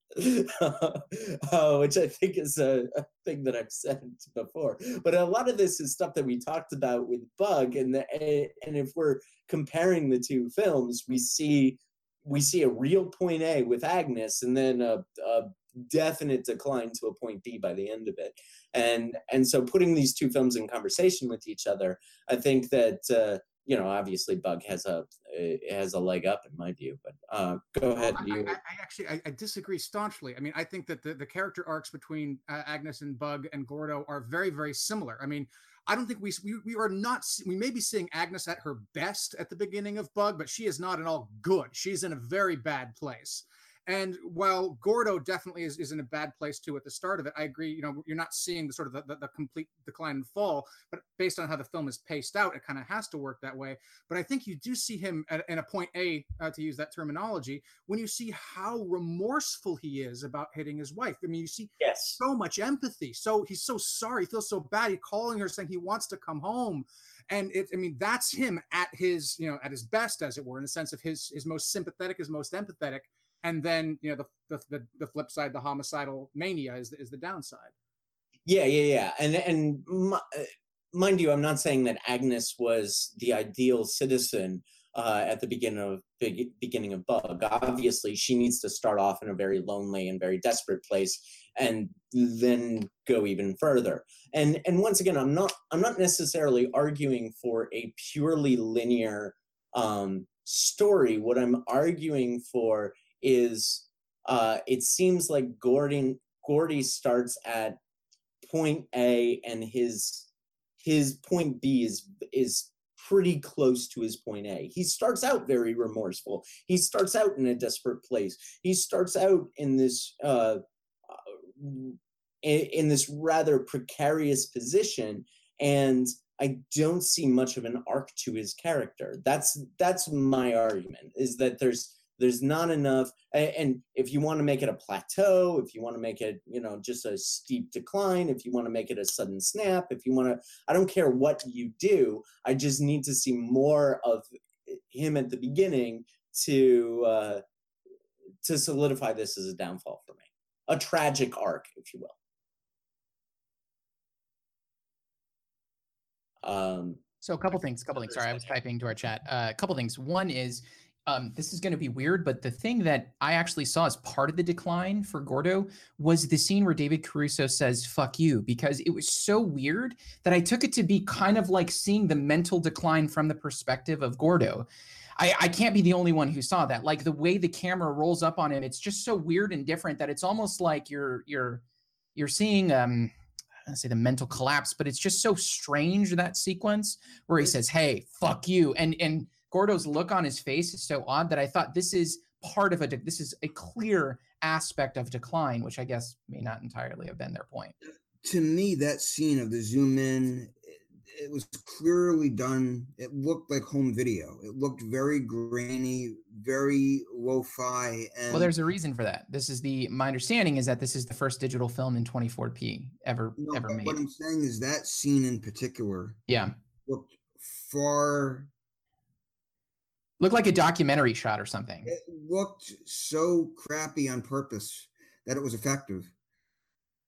[SPEAKER 3] uh, which I think is a, a, thing that I've said before. But a lot of this is stuff that we talked about with Bug, and the, and if we're comparing the two films, we see we see a real point A with Agnes, and then a, a definite decline to a point B by the end of it. And and so putting these two films in conversation with each other, I think that. Uh, you know, obviously Bug has a has a leg up in my view. But uh, go ahead.
[SPEAKER 2] I, I, I actually I, I, disagree staunchly. I mean, I think that the, the character arcs between uh, Agnes and Bug and Gordo are very very similar. I mean. I don't think we, we we are not we may be seeing Agnes at her best at the beginning of Bug, but she is not at all good. She's in a very bad place. And while Gordo definitely is, is in a bad place too at the start of it, I agree. You know, you're not seeing the sort of the, the, the complete decline and fall, but based on how the film is paced out, it kind of has to work that way. But I think you do see him at, in a point A, uh, to use that terminology, when you see how remorseful he is about hitting his wife. I mean, you see
[SPEAKER 3] yes.
[SPEAKER 2] so much empathy. So he's so sorry, he feels so bad. He's calling her saying he wants to come home and it i mean that's him at his you know at his best as it were in the sense of his his most sympathetic his most empathetic and then you know the the the, flip side the homicidal mania is the, is the downside.
[SPEAKER 3] Yeah yeah yeah. And and mind you i'm not saying that agnes was the ideal citizen uh, at the beginning of beginning of bug. Obviously she needs to start off in a very lonely and very desperate place and then go even further. And and once again i'm not i'm not necessarily arguing for a purely linear um story. What i'm arguing for is uh, it seems like Gordon Gordy starts at point A and his his point B is is pretty close to his point A. He starts out very remorseful. He starts out in a desperate place. He starts out in this uh, in, in this rather precarious position and I don't see much of an arc to his character. That's that's my argument is that there's there's not enough and if you want to make it a plateau if you want to make it you know just a steep decline if you want to make it a sudden snap if you want to i don't care what you do i just need to see more of him at the beginning to uh to solidify this as a downfall for me a tragic arc if you will um
[SPEAKER 1] so a couple things, a couple things. Sorry, I was typing to our chat. Uh, a couple things. One is um, this is going to be weird, but the thing that I actually saw as part of the decline for Gordo was the scene where David Caruso says "fuck you" because it was so weird that I took it to be kind of like seeing the mental decline from the perspective of Gordo. I, I can't be the only one who saw that. Like the way the camera rolls up on him, it's just so weird and different that it's almost like you're you're you're seeing um I say the mental collapse, but it's just so strange that sequence where he says, "Hey, fuck you," and and Gordo's look on his face is so odd that I thought this is part of a this is a clear aspect of decline, which I guess may not entirely have been their point.
[SPEAKER 4] To me, that scene of the zoom in, it, it was clearly done. It looked like home video. It looked very grainy, very lo-fi. And
[SPEAKER 1] Well, there's a reason for that. This is the my understanding is that this is the first digital film in 24p ever
[SPEAKER 4] no,
[SPEAKER 1] ever made.
[SPEAKER 4] what I'm saying is that scene in particular
[SPEAKER 1] Yeah,
[SPEAKER 4] looked far
[SPEAKER 1] looked like a documentary shot or something.
[SPEAKER 4] it looked so crappy on purpose that it was effective.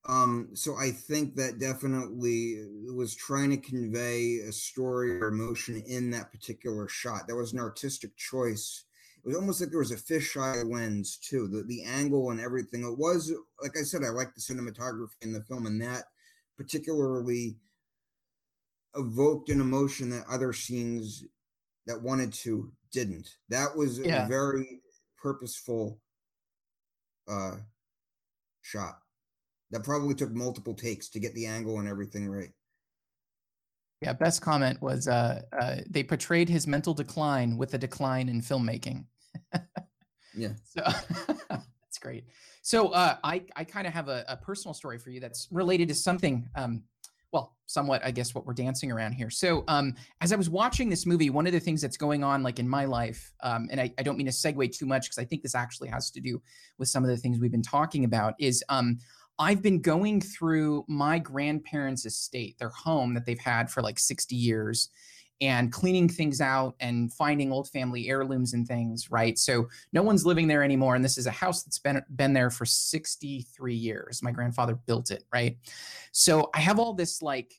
[SPEAKER 4] Um, so I think that definitely was trying to convey a story or emotion in that particular shot. That was an artistic choice. It was almost like there was a fisheye lens too. The the angle and everything. It was like I said, I like the cinematography in the film, and that particularly evoked an emotion that other scenes that wanted to didn't. That was
[SPEAKER 1] Yeah.
[SPEAKER 4] a very purposeful uh shot. That probably took multiple takes to get the angle and everything right.
[SPEAKER 1] Yeah, best comment was uh, uh, they portrayed his mental decline with a decline in filmmaking.
[SPEAKER 4] Yeah.
[SPEAKER 1] So that's great. So uh, I I kind of have a, a personal story for you that's related to something. Um, well, somewhat, I guess, what we're dancing around here. So, um, as I was watching this movie, one of the things that's going on, like in my life, um, and I, I don't mean to segue too much because I think this actually has to do with some of the things we've been talking about, is um, I've been going through my grandparents' estate, their home that they've had for like 60 years, and cleaning things out and finding old family heirlooms and things, right? So no one's living there anymore. And this is a house that's been been there for 63 years. My grandfather built it, right? So I have all this like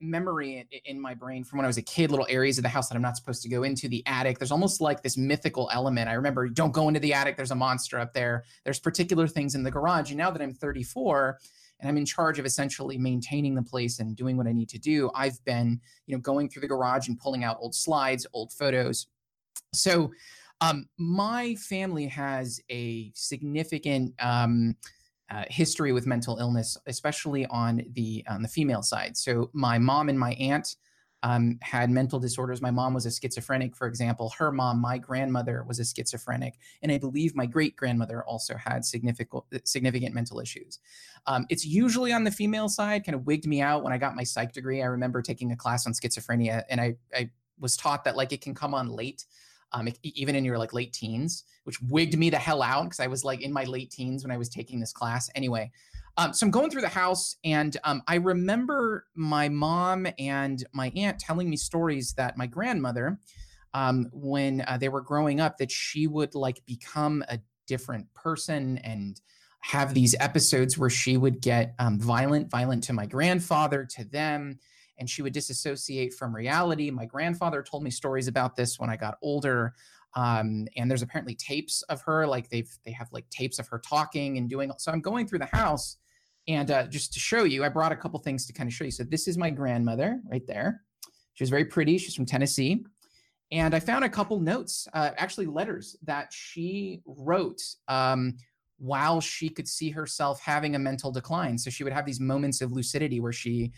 [SPEAKER 1] memory in, my brain from when I was a kid, little areas of the house that I'm not supposed to go into, the attic. There's almost like this mythical element. I remember, don't go into the attic, there's a monster up there. There's particular things in the garage. And now that I'm 34 and I'm in charge of essentially maintaining the place and doing what I need to do, I've been, you know, going through the garage and pulling out old slides, old photos. So um, my family has a significant um, uh, history with mental illness, especially on the on the female side. So my mom and my aunt um, had mental disorders. My mom was a schizophrenic, for example. Her mom, my grandmother, was a schizophrenic, and I believe my great grandmother also had significant significant mental issues. Um, it's usually on the female side. Kind of wigged me out when I got my psych degree. I remember taking a class on schizophrenia, and I I was taught that like it can come on late um, even in your like late teens, which wigged me the hell out because I was like in my late teens when I was taking this class. Anyway, um, so I'm going through the house and um, I remember my mom and my aunt telling me stories that my grandmother, um, when uh, they were growing up, that she would like become a different person and have these episodes where she would get um, violent, violent to my grandfather, to them and she would disassociate from reality. My grandfather told me stories about this when I got older. Um, and there's apparently tapes of her, like they've they have like tapes of her talking and doing. So I'm going through the house, and uh, just to show you, I brought a couple things to kind of show you. So this is my grandmother right there. She was very pretty. She's from Tennessee, and I found a couple notes, uh, actually letters that she wrote um, while she could see herself having a mental decline. So she would have these moments of lucidity where she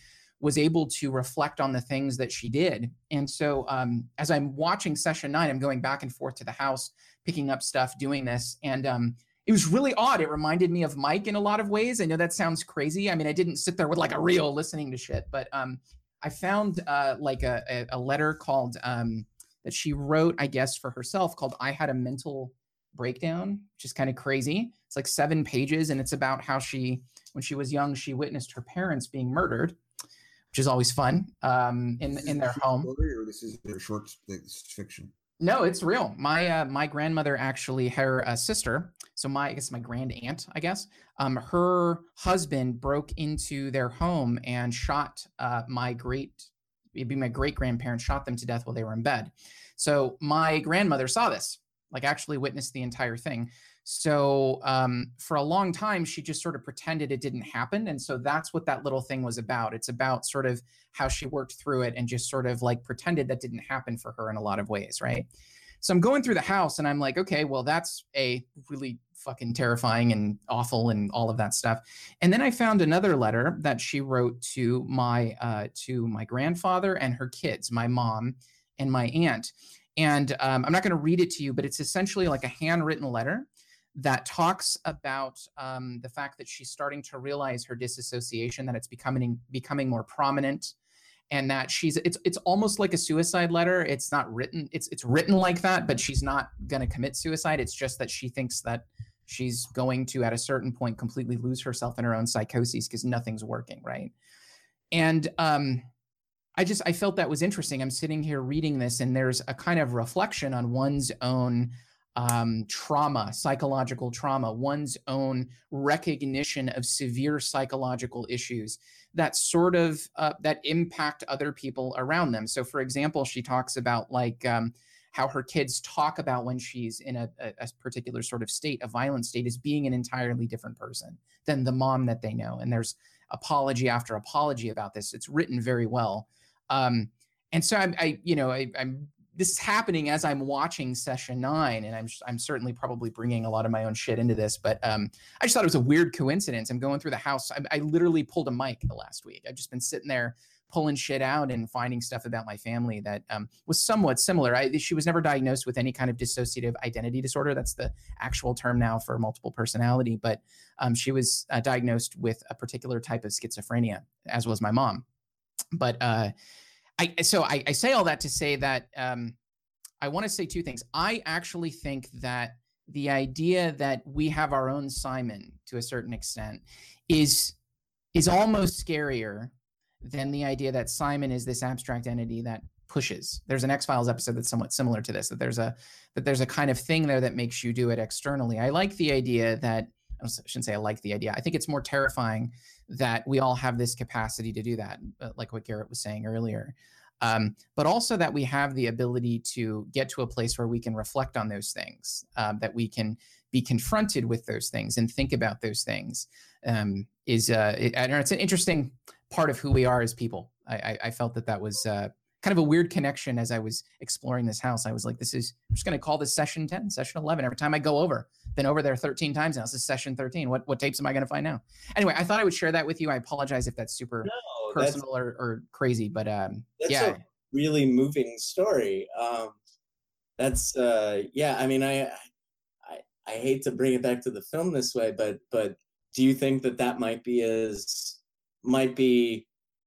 [SPEAKER 1] was able to reflect on the things that she did. And so um, as I'm watching session nine, I'm going back and forth to the house, picking up stuff, doing this. And um, it was really odd. It reminded me of Mike in a lot of ways. I know that sounds crazy. I mean, I didn't sit there with like a reel listening to shit, but um, I found uh, like a, a, letter called um, that she wrote, I guess, for herself called I Had a Mental Breakdown, which is kind of crazy. It's like seven pages, and it's about how she, when she was young, she witnessed her parents being murdered which is always fun um, in in their home.
[SPEAKER 4] or this is a short fiction.
[SPEAKER 1] No, it's real. My uh, my grandmother actually, her uh, sister, so my I guess my grand aunt, I guess, um, her husband broke into their home and shot uh, my great, it'd be my great grandparents, shot them to death while they were in bed. So my grandmother saw this, like actually witnessed the entire thing. So um, for a long time, she just sort of pretended it didn't happen, and so that's what that little thing was about. It's about sort of how she worked through it and just sort of like pretended that didn't happen for her in a lot of ways, right? So I'm going through the house and I'm like, okay, well, that's a really fucking terrifying and awful and all of that stuff. And then I found another letter that she wrote to my uh, to my grandfather and her kids, my mom and my aunt. And um, I'm not going to read it to you, but it's essentially like a handwritten letter that talks about um, the fact that she's starting to realize her disassociation, that it's becoming becoming more prominent, and that she's it's it's almost like a suicide letter. It's not written it's it's written like that, but she's not going to commit suicide. It's just that she thinks that she's going to at a certain point completely lose herself in her own psychoses because nothing's working, right? And um, I just I felt that was interesting. I'm sitting here reading this, and there's a kind of reflection on one's own um, trauma, psychological trauma, one's own recognition of severe psychological issues that sort of uh, that impact other people around them. So, for example, she talks about like um, how her kids talk about when she's in a, a, particular sort of state, a violent state, as being an entirely different person than the mom that they know. And there's apology after apology about this. It's written very well. Um, and so I'm, I, you know, I, I'm this is happening as I'm watching session nine, and I'm I'm certainly probably bringing a lot of my own shit into this, but um, I just thought it was a weird coincidence. I'm going through the house. I, I literally pulled a mic the last week. I've just been sitting there pulling shit out and finding stuff about my family that um, was somewhat similar. I, she was never diagnosed with any kind of dissociative identity disorder. That's the actual term now for multiple personality, but um, she was uh, diagnosed with a particular type of schizophrenia, as was my mom. But uh, I so I, I say all that to say that um, I want to say two things. I actually think that the idea that we have our own Simon to a certain extent is is almost scarier than the idea that Simon is this abstract entity that pushes. There's an X Files episode that's somewhat similar to this. That there's a that there's a kind of thing there that makes you do it externally. I like the idea that I shouldn't say I like the idea. I think it's more terrifying that we all have this capacity to do that, uh, like what Garrett was saying earlier. Um, but also that we have the ability to get to a place where we can reflect on those things, um, that we can be confronted with those things and think about those things. Um, is uh, it, it's an interesting part of who we are as people. I, I, I felt that that was uh, kind of a weird connection as I was exploring this house. I was like, this is, I'm just going to call this session 10, session 11. Every time I go over, been over there 13 times now. This is session 13. What, what tapes am I going to find now? Anyway, I thought I would share that with you. I apologize if that's super no, personal that's, or, or crazy, but um,
[SPEAKER 3] that's
[SPEAKER 1] yeah.
[SPEAKER 3] a really moving story. Um, that's, uh, yeah, I mean, I, I, I hate to bring it back to the film this way, but, but do you think that that might be as, might be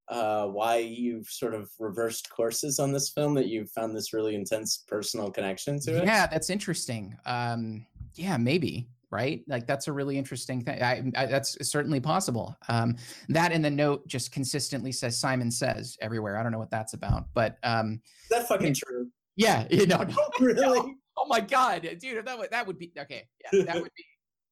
[SPEAKER 3] uh, why you've sort of reversed courses on this film that you've found this really intense personal connection to it?
[SPEAKER 1] Yeah that's interesting. Um, yeah maybe right? Like that's a really interesting thing. I, I, that's certainly possible. Um, that in the note just consistently says simon says everywhere. I don't know what that's about but um,
[SPEAKER 3] is that fucking true?
[SPEAKER 1] yeah you know no, really? No. oh my god dude that would that would be okay yeah that would be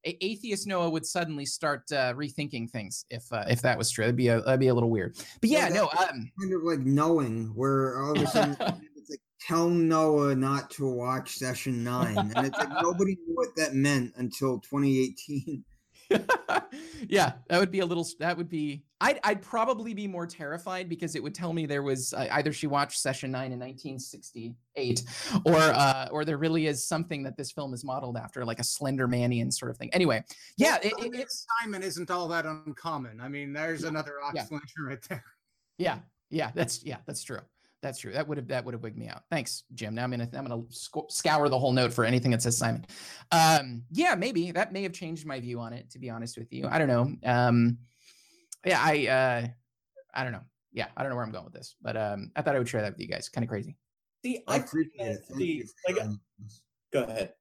[SPEAKER 1] atheist Noah would suddenly start uh, rethinking things if uh, if that was true. That'd be a that'd be a little weird. But yeah, no, um,
[SPEAKER 4] kind of like knowing where all of a sudden it's like tell Noah not to watch session nine, and it's like nobody knew what that meant until 2018.
[SPEAKER 1] yeah, that would be a little. That would be. I'd I'd probably be more terrified because it would tell me there was uh, either she watched Session Nine in 1968, or uh, or there really is something that this film is modeled after, like a Slender Manian sort of thing. Anyway, yeah,
[SPEAKER 2] well, it, it, Simon isn't all that uncommon. I mean, there's another Ox yeah. right there.
[SPEAKER 1] Yeah, yeah, that's yeah, that's true. That's true. That would have that would have wigged me out. Thanks, Jim. Now I'm gonna I'm gonna scour the whole note for anything that says Simon. Um, yeah, maybe that may have changed my view on it. To be honest with you, I don't know. Um, yeah, I uh, I don't know. Yeah, I don't know where I'm going with this, but um, I thought I would share that with you guys. Kind of crazy.
[SPEAKER 3] See, I appreciate it. The, like, go ahead.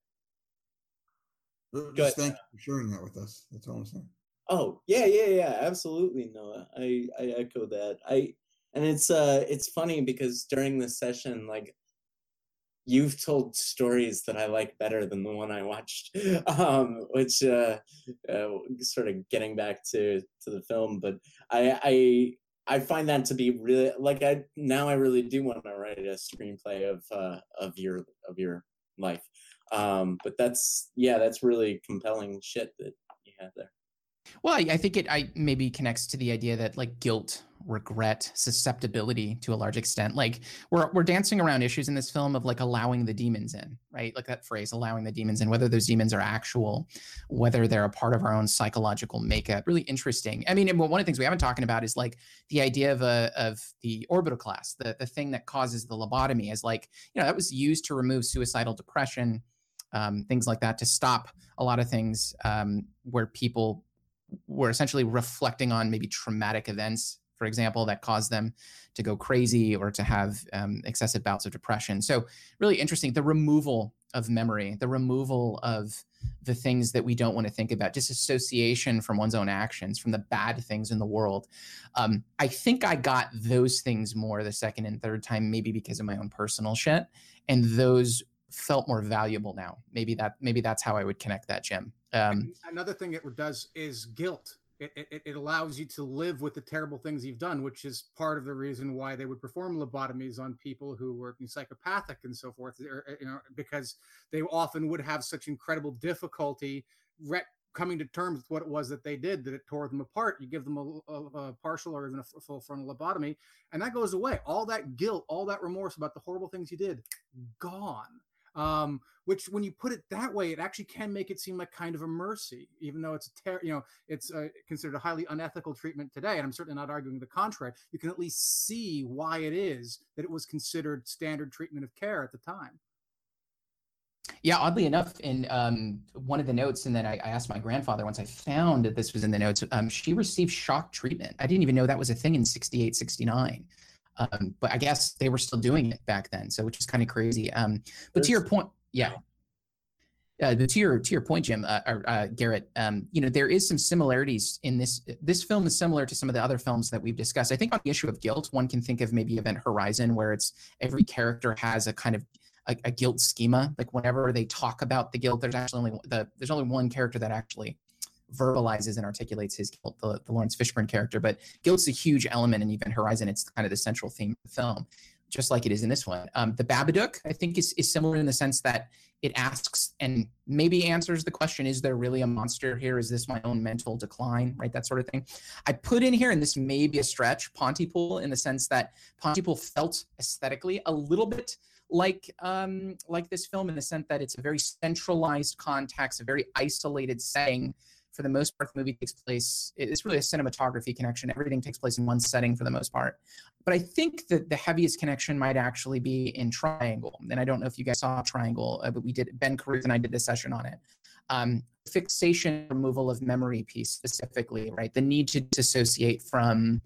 [SPEAKER 4] Just go ahead. thank you for sharing that with us. That's all I'm saying.
[SPEAKER 3] Oh yeah, yeah, yeah, absolutely, Noah. I I echo that. I and it's uh it's funny because during this session like you've told stories that I like better than the one I watched, um, which uh, uh, sort of getting back to to the film. But I I I find that to be really like I now I really do want to write a screenplay of uh, of your of your life. Um, but that's yeah, that's really compelling shit that you have there.
[SPEAKER 1] Well, I, I think it I maybe connects to the idea that like guilt regret, susceptibility to a large extent. Like we're we're dancing around issues in this film of like allowing the demons in, right? Like that phrase, allowing the demons in, whether those demons are actual, whether they're a part of our own psychological makeup. Really interesting. I mean, one of the things we haven't talking about is like the idea of a of the orbitoclast, the the thing that causes the lobotomy, is like you know that was used to remove suicidal depression. Um, things like that to stop a lot of things um, where people were essentially reflecting on maybe traumatic events, for example, that caused them to go crazy or to have um, excessive bouts of depression. So, really interesting. The removal of memory, the removal of the things that we don't want to think about, disassociation from one's own actions, from the bad things in the world. Um, I think I got those things more the second and third time, maybe because of my own personal shit, and those felt more valuable now. Maybe that maybe that's how I would connect that, Jim. Um,
[SPEAKER 2] another thing it does is guilt. It, it, it, allows you to live with the terrible things you've done, which is part of the reason why they would perform lobotomies on people who were psychopathic and so forth. Or, you know, because they often would have such incredible difficulty re- coming to terms with what it was that they did that it tore them apart. You give them a, a, a partial or even a full frontal lobotomy, and that goes away. All that guilt, all that remorse about the horrible things you did, gone um, which when you put it that way, it actually can make it seem like kind of a mercy, even though it's a ter- you know it's uh, considered a highly unethical treatment today. And I'm certainly not arguing the contrary. You can at least see why it is that it was considered standard treatment of care at the time.
[SPEAKER 1] Yeah, oddly enough, in um, one of the notes, and then I, I, asked my grandfather once I found that this was in the notes, um, she received shock treatment. I didn't even know that was a thing in 68, 69. Um, but I guess they were still doing it back then, so which is kind of crazy. Um, but There's, to your point, yeah. Uh, to your to your point, Jim, uh, or, uh, Garrett, um, you know there is some similarities in this. This film is similar to some of the other films that we've discussed. I think on the issue of guilt, one can think of maybe Event Horizon, where it's every character has a kind of a, a guilt schema. Like whenever they talk about the guilt, there's actually only the there's only one character that actually verbalizes and articulates his guilt, the, the Laurence Fishburne character. But guilt's a huge element in Event Horizon. It's kind of the central theme of the film, just like it is in this one. Um, the Babadook, I think, is, is similar in the sense that it asks and maybe answers the question is there really a monster here is this my own mental decline right that sort of thing i put in here and this may be a stretch pontypool in the sense that pontypool felt aesthetically a little bit like um, like this film in the sense that it's a very centralized context a very isolated setting for the most part, the movie takes place. It's really a cinematography connection. Everything takes place in one setting for the most part. But I think that the heaviest connection might actually be in Triangle. And I don't know if you guys saw Triangle, uh, but we did. Ben Carruth and I did a session on it. Um, fixation removal of memory piece specifically, right? The need to dissociate from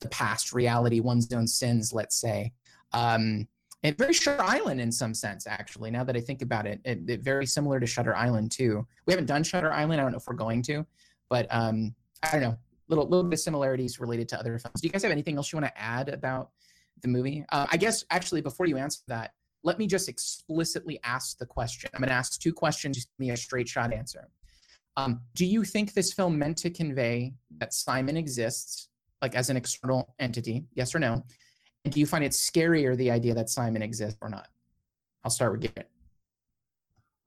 [SPEAKER 1] the past reality, one's own sins, let's say. Um, very Shutter Island in some sense, actually. Now that I think about it, it, it, very similar to Shutter Island too. We haven't done Shutter Island. I don't know if we're going to, but um, I don't know. Little little bit of similarities related to other films. Do you guys have anything else you want to add about the movie? Uh, I guess actually before you answer that, let me just explicitly ask the question. I'm going to ask two questions. Just give me a straight shot answer. Um, do you think this film meant to convey that Simon exists, like as an external entity? Yes or no? Do you find it scarier the idea that Simon exists or not? I'll start with Garrett.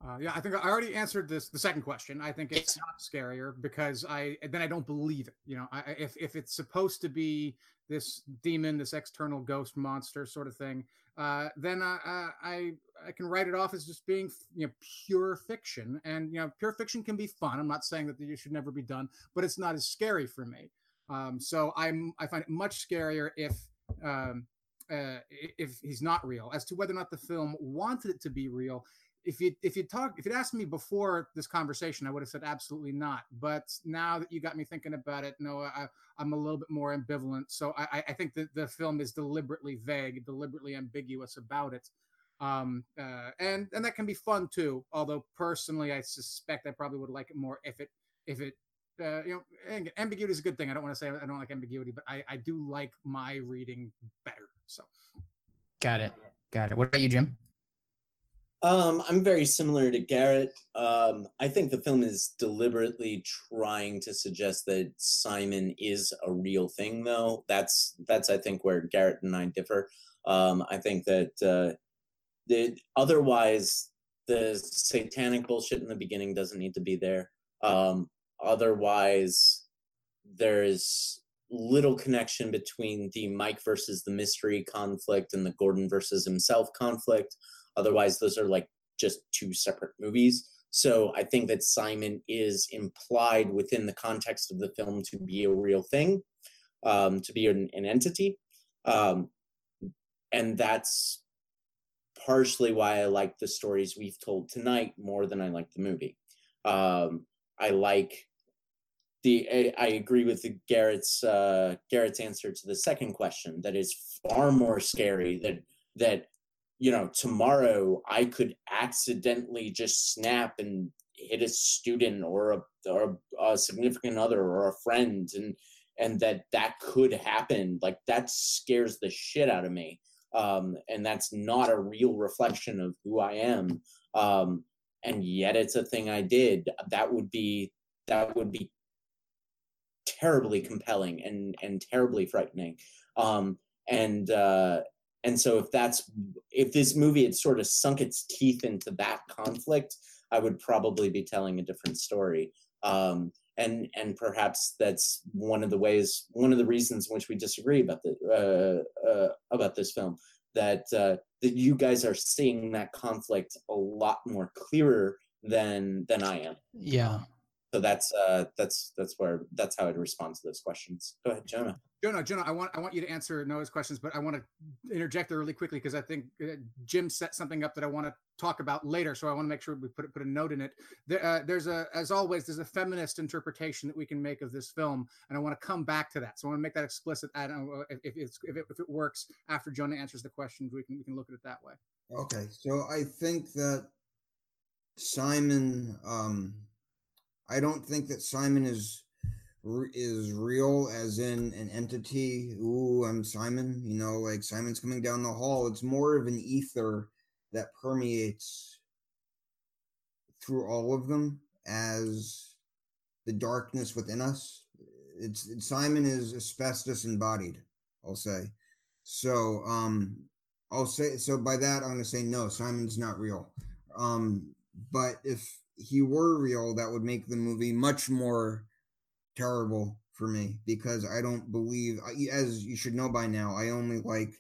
[SPEAKER 2] Uh, yeah, I think I already answered this. The second question, I think it's not scarier because I then I don't believe it. You know, I, if if it's supposed to be this demon, this external ghost monster sort of thing, uh, then I, I I can write it off as just being you know pure fiction. And you know, pure fiction can be fun. I'm not saying that it should never be done, but it's not as scary for me. Um, so I'm I find it much scarier if um, uh, if he's not real. As to whether or not the film wanted it to be real, if you if you talk if you'd asked me before this conversation, I would have said absolutely not. But now that you got me thinking about it, no, I, am a little bit more ambivalent. So I, I think that the film is deliberately vague, deliberately ambiguous about it. Um, uh, and and that can be fun too. Although personally, I suspect I probably would like it more if it if it uh, you know, ambiguity is a good thing. I don't want to say I don't like ambiguity, but I, I do like my reading better. So,
[SPEAKER 1] got it, got it. What about you, Jim?
[SPEAKER 3] Um, I'm very similar to Garrett. Um, I think the film is deliberately trying to suggest that Simon is a real thing, though. That's that's I think where Garrett and I differ. Um, I think that uh, the otherwise the satanic bullshit in the beginning doesn't need to be there. Um, otherwise there's little connection between the Mike versus the mystery conflict and the Gordon versus himself conflict. Otherwise, those are like just two separate movies. So I think that Simon is implied within the context of the film to be a real thing, um, to be an, an entity. Um, and that's partially why I like the stories we've told tonight more than I like the movie. Um, I like the I, I agree with the Garrett's uh, Garrett's answer to the second question that is far more scary that that you know tomorrow I could accidentally just snap and hit a student or a or a significant other or a friend and and that that could happen like that scares the shit out of me um, and that's not a real reflection of who I am. Um, and yet it's a thing I did. That would be that would be terribly compelling and and terribly frightening. Um, and uh, and so if that's if this movie had sort of sunk its teeth into that conflict, I would probably be telling a different story. Um, and and perhaps that's one of the ways one of the reasons in which we disagree about the uh, uh, about this film that uh, that you guys are seeing that conflict a lot more clearer than than I am.
[SPEAKER 1] Yeah.
[SPEAKER 3] So that's uh that's that's where that's how I'd respond to those questions. Go ahead, Jonah.
[SPEAKER 2] Jonah, Jonah, I want I want you to answer Noah's questions, but I want to interject there really quickly because I think uh, Jim set something up that I want to talk about later. So I want to make sure we put put a note in it. There, uh, there's a, as always, there's a feminist interpretation that we can make of this film, and I want to come back to that. So I want to make that explicit. I don't know if, if it's if it, if it works after Jonah answers the questions, we can we can look at it that way.
[SPEAKER 4] Okay, so I think that Simon. Um, I don't think that Simon is is real as in an entity. Ooh i'm simon you know like simon's coming down the hall. It's more of an ether that permeates through all of them as the darkness within us. It's, it's simon is asbestos embodied i'll say. So um i'll say so by that i'm to say no simon's not real. Um but if he were real that would make the movie much more terrible for me because I don't believe, as you should know by now, I only like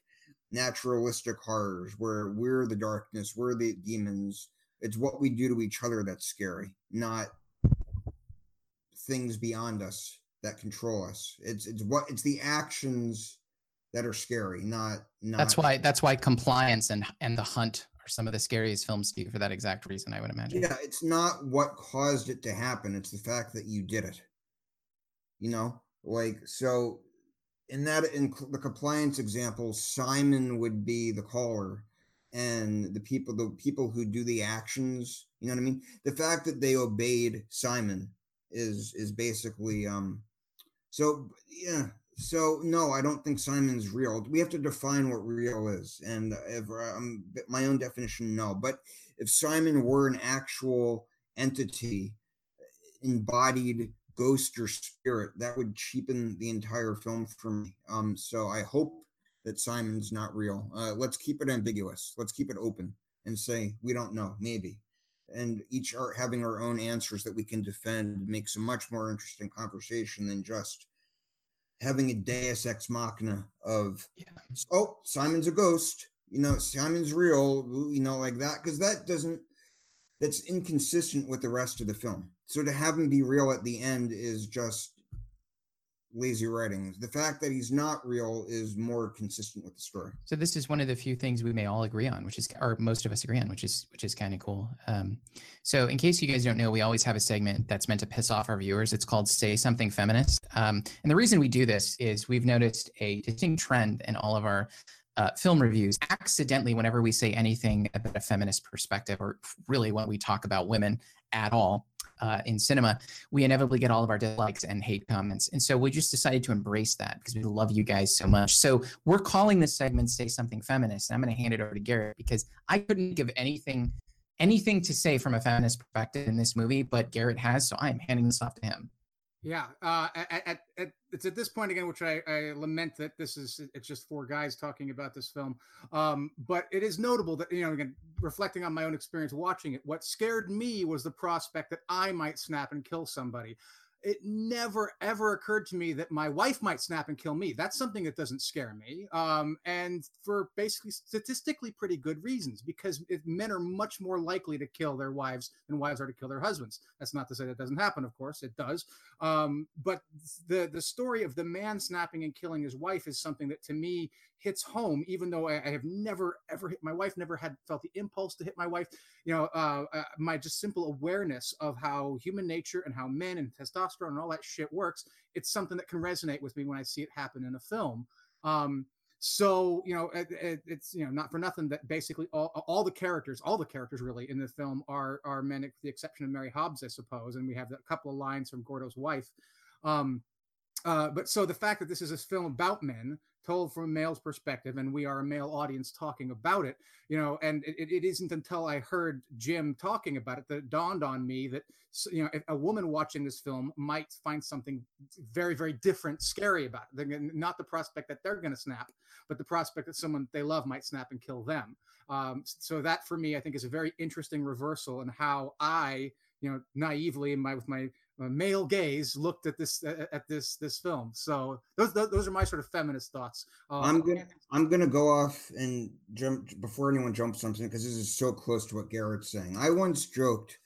[SPEAKER 4] naturalistic horrors where we're the darkness, we're the demons. It's what we do to each other that's scary, not things beyond us that control us. It's it's what it's the actions that are scary, not not.
[SPEAKER 1] That's why that's why compliance and and the hunt are some of the scariest films to you for that exact reason. I would imagine.
[SPEAKER 4] Yeah, it's not what caused it to happen. It's the fact that you did it you know like so in that in the compliance example simon would be the caller and the people the people who do the actions you know what i mean? The fact that they obeyed simon is is basically um so yeah so no i don't think simon's real. We have to define what real is and if um, my own definition no but if simon were an actual entity embodied ghost or spirit, that would cheapen the entire film for me. Um, so I hope that Simon's not real. Uh, let's keep it ambiguous. Let's keep it open and say we don't know, maybe. And each are having our own answers that we can defend makes a much more interesting conversation than just having a Deus ex machina of yeah. oh Simon's a ghost, you know Simon's real, you know like that because that doesn't that's inconsistent with the rest of the film. So to have him be real at the end is just lazy writing. The fact that he's not real is more consistent with the story.
[SPEAKER 1] So this is one of the few things we may all agree on, which is, or most of us agree on, which is, which is kind of cool. Um, so in case you guys don't know, we always have a segment that's meant to piss off our viewers. It's called "Say Something Feminist," um, and the reason we do this is we've noticed a distinct trend in all of our uh, film reviews accidentally whenever we say anything about a feminist perspective or really when we talk about women at all uh, in cinema we inevitably get all of our dislikes and hate comments. And so we just decided to embrace that because we love you guys so much. So we're calling this segment say something feminist and i'm going to hand it over to garrett because i couldn't give anything anything to say from a feminist perspective in this movie but garrett has so i'm handing this off to him
[SPEAKER 2] yeah, uh, at, at, at, it's at this point again, which I, I, lament that this is it's just four guys talking about this film. Um, but it is notable that you know, again, reflecting on my own experience watching it, what scared me was the prospect that I might snap and kill somebody. It never ever occurred to me that my wife might snap and kill me. That's something that doesn't scare me. Um, and for basically statistically pretty good reasons, because if men are much more likely to kill their wives than wives are to kill their husbands. That's not to say that doesn't happen, of course, it does. Um, but the the story of the man snapping and killing his wife is something that to me hits home, even though I, I have never ever hit my wife, never had felt the impulse to hit my wife. You know, uh, uh, my just simple awareness of how human nature and how men and testosterone and all that shit works. It's something that can resonate with me when I see it happen in a film. Um, so you know it, it, it's you know not for nothing that basically all, all the characters all the characters really in the film are are men with the exception of mary hobbs i suppose and we have a couple of lines from gordo's wife um uh but so the fact that this is a film about men told from a male's perspective and we are a male audience talking about it you know and it, it isn't until i heard jim talking about it that dawned on me that you know a woman watching this film might find something very very different scary about it. They're, not the prospect that they're going to snap but the prospect that someone they love might snap and kill them. Um, so that for me i think is a very interesting reversal in how i you know naively my with my male gaze looked at this uh, at this this film. So those those are my sort of feminist thoughts.
[SPEAKER 4] Uh, I'm gonna I'm gonna go off and jump before anyone jumps something because this is so close to what Garrett's saying. I once joked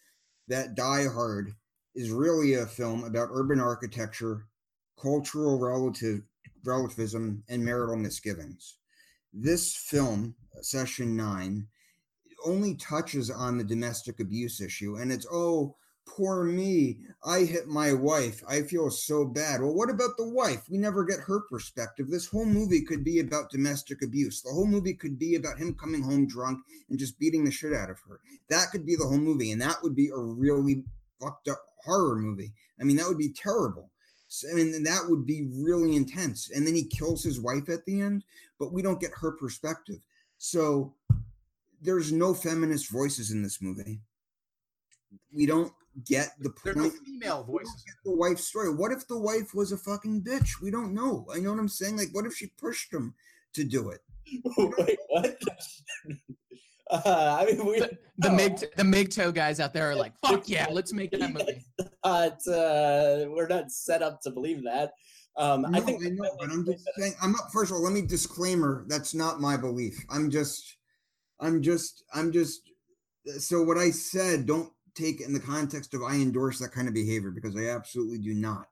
[SPEAKER 4] that Die Hard is really a film about urban architecture, cultural relative relativism, and marital misgivings. This film, Session Nine, only touches on the domestic abuse issue, and it's oh poor me. I hit my wife. I feel so bad. Well, what about the wife? We never get her perspective. This whole movie could be about domestic abuse. The whole movie could be about him coming home drunk and just beating the shit out of her. That could be the whole movie. And that would be a really fucked up horror movie. I mean, that would be terrible. So, I mean, that would be really intense. And then he kills his wife at the end, but we don't get her perspective. So there's no feminist voices in this movie. We don't get the point.
[SPEAKER 2] No female voices.
[SPEAKER 4] the wife's story. What if the wife was a fucking bitch? We don't know. I know what I'm saying. Like, what if she pushed him to do it?
[SPEAKER 3] Wait, what? Uh, I mean, we,
[SPEAKER 1] the, the oh. MGTOW the MGTOW guys out there are like, "Fuck yeah, let's make that movie."
[SPEAKER 3] But uh, we're not set up to believe that. Um,
[SPEAKER 4] no, I think I know, but I'm just saying. I'm not. First of all, let me disclaimer. That's not my belief. I'm just. I'm just. I'm just. So what I said, don't take in the context of I endorse that kind of behavior because I absolutely do not.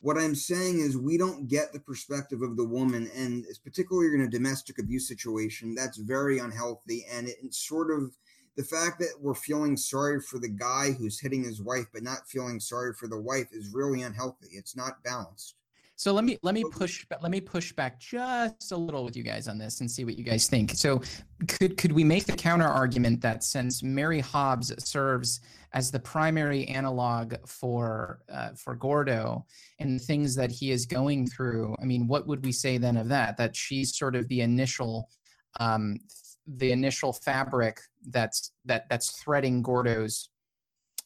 [SPEAKER 4] What I'm saying is we don't get the perspective of the woman, and particularly in a domestic abuse situation, that's very unhealthy. And it, it's sort of the fact that we're feeling sorry for the guy who's hitting his wife, but not feeling sorry for the wife is really unhealthy. It's not balanced.
[SPEAKER 1] So let me let me push let me push back just a little with you guys on this and see what you guys think. So could could we make the counter argument that since Mary Hobbes serves as the primary analog for uh, for Gordo and things that he is going through, I mean, what would we say then of that? That she's sort of the initial um, the initial fabric that's that that's threading Gordo's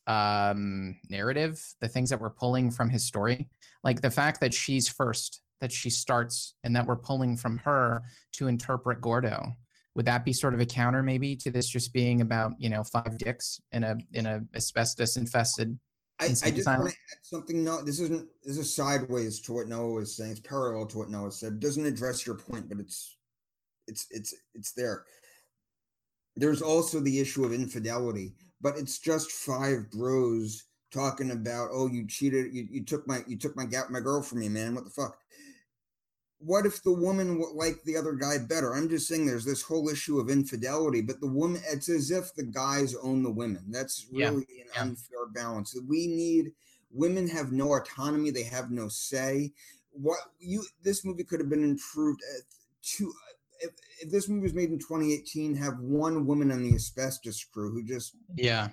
[SPEAKER 1] um, narrative, the things that we're pulling from his story like the fact that she's first that she starts and that we're pulling from her to interpret gordo would that be sort of a counter maybe to this just being about you know five dicks in a in a asbestos infested
[SPEAKER 4] I, I just want to add something. No, this isn't. This is sideways to what Noah was saying. It's parallel to what Noah said. It doesn't address your point, but it's, it's, it's, it's there. There's also the issue of infidelity, but it's just five bros talking about, oh, you cheated, you, you took my you took my my girl from me, man. What the fuck? What if the woman liked the other guy better? I'm just saying there's this whole issue of infidelity, but the woman, it's as if the guys own the women. That's really yeah. an yeah. unfair balance. We need women have no autonomy, they have no say. What you this movie could have been improved to if, if, this movie was made in 2018, have one woman on the asbestos crew who just
[SPEAKER 1] yeah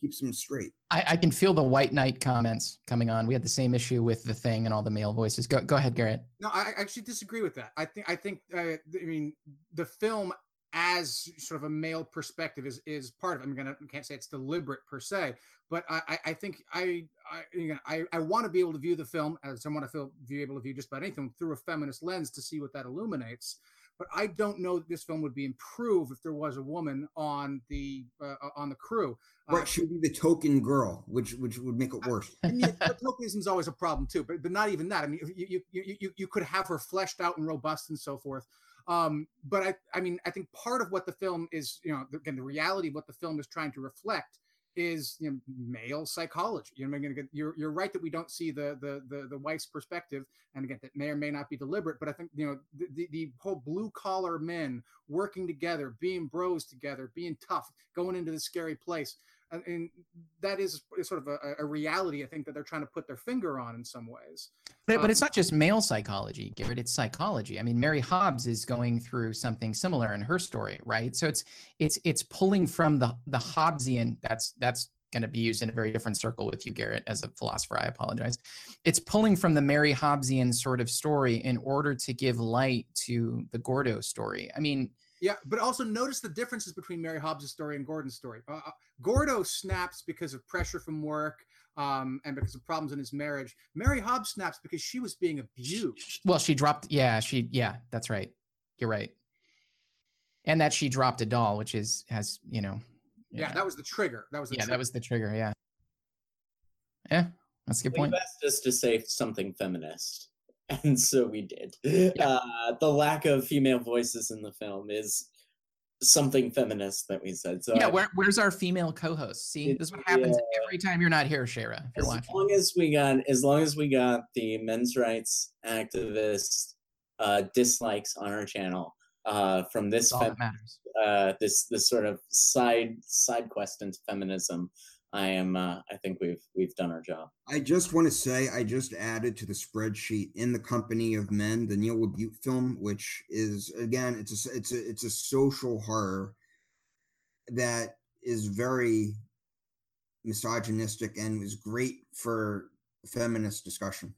[SPEAKER 4] keeps them straight.
[SPEAKER 1] I, I, can feel the white knight comments coming on. We had the same issue with the thing and all the male voices. Go go ahead, Garrett.
[SPEAKER 2] No, I actually disagree with that. I think I think uh, I mean the film as sort of a male perspective is is part of it. I'm gonna I can't say it's deliberate per se, but I I think I I you know, I, I want to be able to view the film as I want to feel be able to view just about anything through a feminist lens to see what that illuminates but I don't know that this film would be improved if there was a woman on the uh, on the crew.
[SPEAKER 4] Right, uh, she would be the token girl, which which would make it worse.
[SPEAKER 2] I mean, tokenism is always a problem too, but but not even that. I mean, you you you you could have her fleshed out and robust and so forth. Um, but I I mean, I think part of what the film is, you know, again, the reality of what the film is trying to reflect is you know, male psychology. You know, mean you're you're right that we don't see the the the, the wife's perspective, and again, that may or may not be deliberate. But I think you know the, the, the whole blue collar men working together, being bros together, being tough, going into the scary place and that is sort of a, a, reality I think that they're trying to put their finger on in some ways.
[SPEAKER 1] But, um, but it's not just male psychology, Garrett. It's psychology. I mean, Mary Hobbes is going through something similar in her story, right? So it's it's it's pulling from the the Hobbesian. That's that's going to be used in a very different circle with you, Garrett, as a philosopher. I apologize. It's pulling from the Mary Hobbesian sort of story in order to give light to the Gordo story. I mean
[SPEAKER 2] yeah, but also notice the differences between Mary Hobbes' story and Gordon's story. Uh, uh, Gordo snaps because of pressure from work um, and because of problems in his marriage. Mary Hobbes snaps because she was being abused.
[SPEAKER 1] Well, she dropped. Yeah, she. Yeah, that's right. You're right. And that she dropped a doll, which is has you know.
[SPEAKER 2] Yeah, yeah that was the trigger. That was
[SPEAKER 1] yeah,
[SPEAKER 2] trigger.
[SPEAKER 1] that was the trigger. Yeah. Yeah, that's a good point.
[SPEAKER 3] Best just to say something feminist. and so we did. Yeah. Uh, the lack of female voices in the film is something feminist that we said. So
[SPEAKER 1] yeah, where, where's our female co-host? See, this is what happens yeah. every time you're not here, Shara. If you're
[SPEAKER 3] as
[SPEAKER 1] watching.
[SPEAKER 3] long as we got, as long as we got the men's rights activist uh, dislikes on our channel uh, from this fem- uh, this this sort of side side quest into feminism. I am. Uh, I think we've we've done our job.
[SPEAKER 4] I just want to say I just added to the spreadsheet in the company of men the Neil LaBute film, which is again it's a it's a it's a social horror that is very misogynistic and is great for feminist discussion.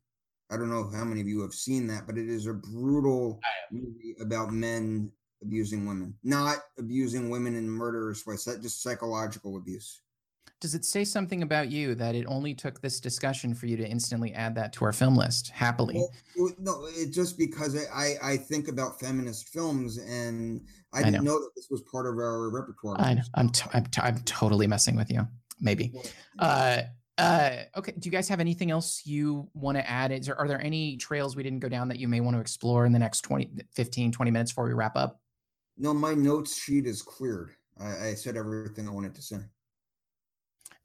[SPEAKER 4] I don't know how many of you have seen that, but it is a brutal movie about men abusing women, not abusing women in murderous ways, just psychological abuse
[SPEAKER 1] does it say something about you that it only took this discussion for you to instantly add that to our film list happily?
[SPEAKER 4] Well, no, it's just because I, I, think about feminist films and I, I didn't know. know. that this was part of our repertoire.
[SPEAKER 1] I know. I'm, t- I'm, t- I'm totally messing with you. Maybe. Uh, uh, okay. Do you guys have anything else you want to add? Is there, are there any trails we didn't go down that you may want to explore in the next 20, 15, 20 minutes before we wrap up?
[SPEAKER 4] No, my notes sheet is cleared. I, I said everything I wanted to say.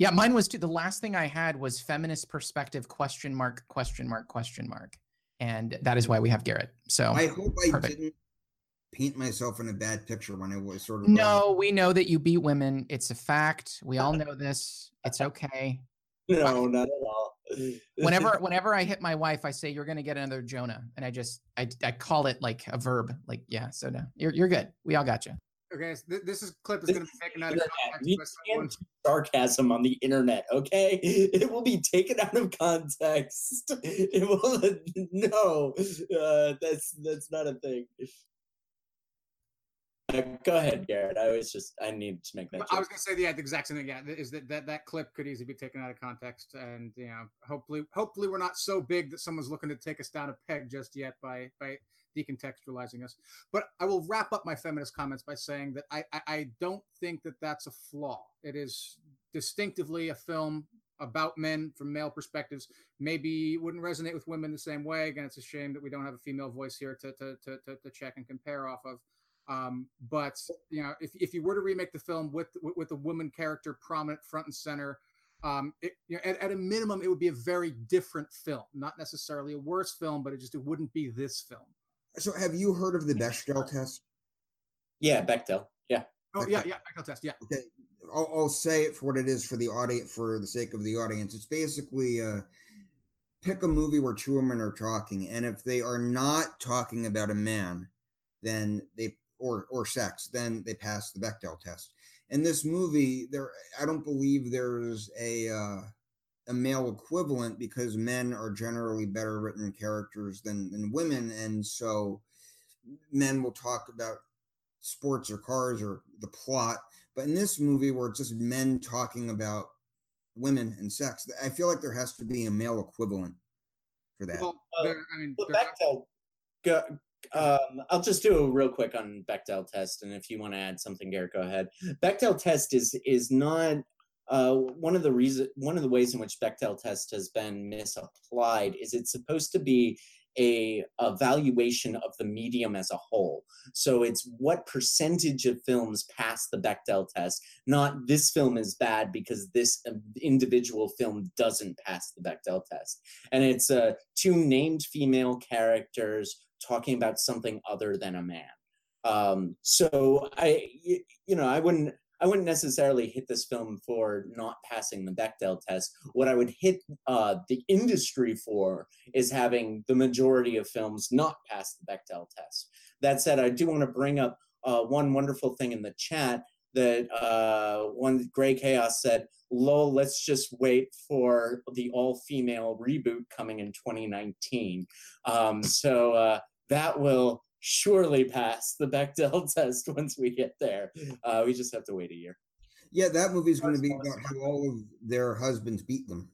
[SPEAKER 1] Yeah, mine was too. The last thing I had was feminist perspective question mark question mark question mark, and that is why we have Garrett. So
[SPEAKER 4] I hope I perfect. didn't paint myself in a bad picture when I was sort of.
[SPEAKER 1] No, um we know that you beat women. It's a fact. We all know this. It's okay.
[SPEAKER 3] No, not at all.
[SPEAKER 1] whenever whenever I hit my wife, I say you're gonna get another Jonah, and I just I I call it like a verb. Like yeah, so no, you're you're good. We all got you.
[SPEAKER 2] Okay, so th- this is clip is going to be taken out of context.
[SPEAKER 3] You can't sarcasm on the internet, okay? It will be taken out of context. It will no, uh, that's that's not a thing. Uh, go ahead, Garrett. I was just I need to make that.
[SPEAKER 2] I was going to say yeah, the exact same thing. Yeah, is that, that that clip could easily be taken out of context, and you know, hopefully, hopefully, we're not so big that someone's looking to take us down a peg just yet by by decontextualizing us. But I will wrap up my feminist comments by saying that I, I, I don't think that that's a flaw. It is distinctively a film about men from male perspectives. Maybe wouldn't resonate with women the same way. Again, it's a shame that we don't have a female voice here to to to, to, to check and compare off of. Um, but you know, if, if you were to remake the film with with, a woman character prominent front and center, um, it, you know, at, at, a minimum, it would be a very different film. Not necessarily a worse film, but it just it wouldn't be this film.
[SPEAKER 4] So, have you heard of the Bechdel test?
[SPEAKER 3] Yeah, Bechdel. Yeah.
[SPEAKER 2] Oh, yeah, yeah, Bechdel test. Yeah.
[SPEAKER 4] Okay, I'll, I'll, say it for what it is for the audience, for the sake of the audience. It's basically uh, pick a movie where two women are talking, and if they are not talking about a man, then they or or sex, then they pass the Bechdel test. In this movie, there, I don't believe there's a. Uh, a male equivalent because men are generally better written characters than, than women. And so men will talk about sports or cars or the plot. But in this movie, where it's just men talking about women and sex, I feel like there has to be a male equivalent for that. Well,
[SPEAKER 3] uh, I mean, Bechdel, um, I'll just do a real quick on Bechdel test, and if you want to add something, Garrett, go ahead. Bechdel test is is not uh, one of the reason one of the ways in which Bechdel test has been misapplied is it's supposed to be a evaluation of the medium as a whole. So it's what percentage of films pass the Bechdel test, not this film is bad because this individual film doesn't pass the Bechdel test. And it's uh, two named female characters talking about something other than a man. Um, so I, you know, I wouldn't I wouldn't necessarily hit this film for not passing the Bechdel test. What I would hit uh, the industry for is having the majority of films not pass the Bechdel test. That said, I do want to bring up uh, one wonderful thing in the chat that uh, one Gray Chaos said, lol, let's just wait for the all female reboot coming in 2019. Um, so uh, that will surely pass the Bechdel test once we get there. Uh, we just have to wait a year.
[SPEAKER 4] Yeah, that movie is going to be about how all of their husbands beat them.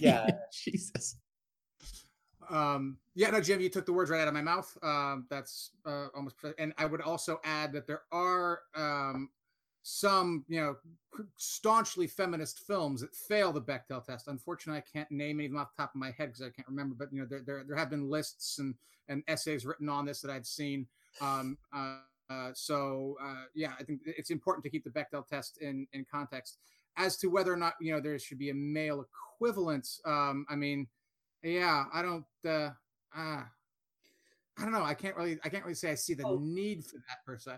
[SPEAKER 3] Yeah,
[SPEAKER 1] Jesus.
[SPEAKER 2] Um, yeah, no, Jim, you took the words right out of my mouth. Um, that's uh, almost, and I would also add that there are um, some, you know, staunchly feminist films that fail the Bechdel test. Unfortunately, I can't name any of them off the top of my head because I can't remember. But you know, there, there there have been lists and and essays written on this that I've seen. Um, uh, uh, so uh, yeah, I think it's important to keep the Bechdel test in in context. As to whether or not you know there should be a male equivalent, um, I mean, yeah, I don't. Uh, uh, I don't know. I can't really. I can't really say I see the oh. need for that per se.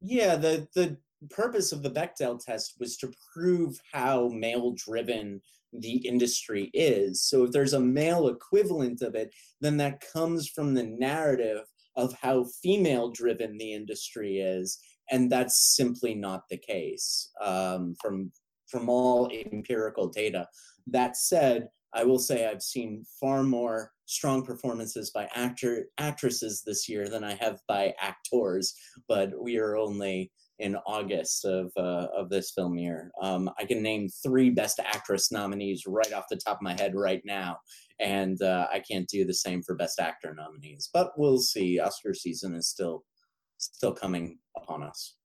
[SPEAKER 3] Yeah, the the purpose of the Bechdel test was to prove how male driven the industry is. So if there's a male equivalent of it, then that comes from the narrative of how female driven the industry is. And that's simply not the case um, from, from all empirical data. That said, I will say I've seen far more strong performances by actor actresses this year than I have by actors, but we are only in August of uh, of this film year. Um, I can name three Best Actress nominees right off the top of my head right now, and uh, I can't do the same for Best Actor nominees. But we'll see. Oscar season is still still coming upon us.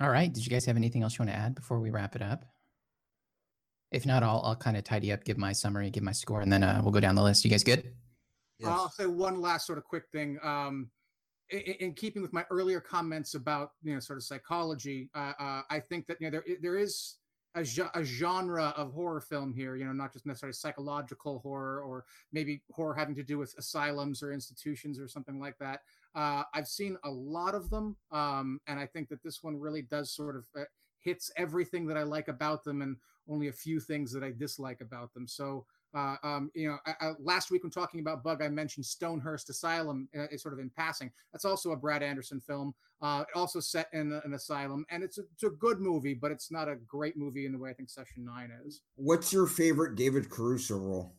[SPEAKER 1] All right. Did you guys have anything else you want to add before we wrap it up? If not, I'll I'll kind of tidy up, give my summary, give my score, and then uh, we'll go down the list. You guys good?
[SPEAKER 2] Yes. I'll say one last sort of quick thing. Um, in, keeping with my earlier comments about you know sort of psychology, uh, uh, I think that you know there there is a, a, genre of horror film here. You know, not just necessarily psychological horror or maybe horror having to do with asylums or institutions or something like that. Uh, I've seen a lot of them, um, and I think that this one really does sort of uh, hits everything that I like about them and only a few things that I dislike about them. So uh, um, you know, I, I, last week when talking about Bug, I mentioned Stonehurst Asylum, uh, sort of in passing. That's also a Brad Anderson film. Uh, also set in an asylum, and it's a, it's a good movie, but it's not a great movie in the way I think Session Nine is.
[SPEAKER 4] What's your favorite David Caruso role?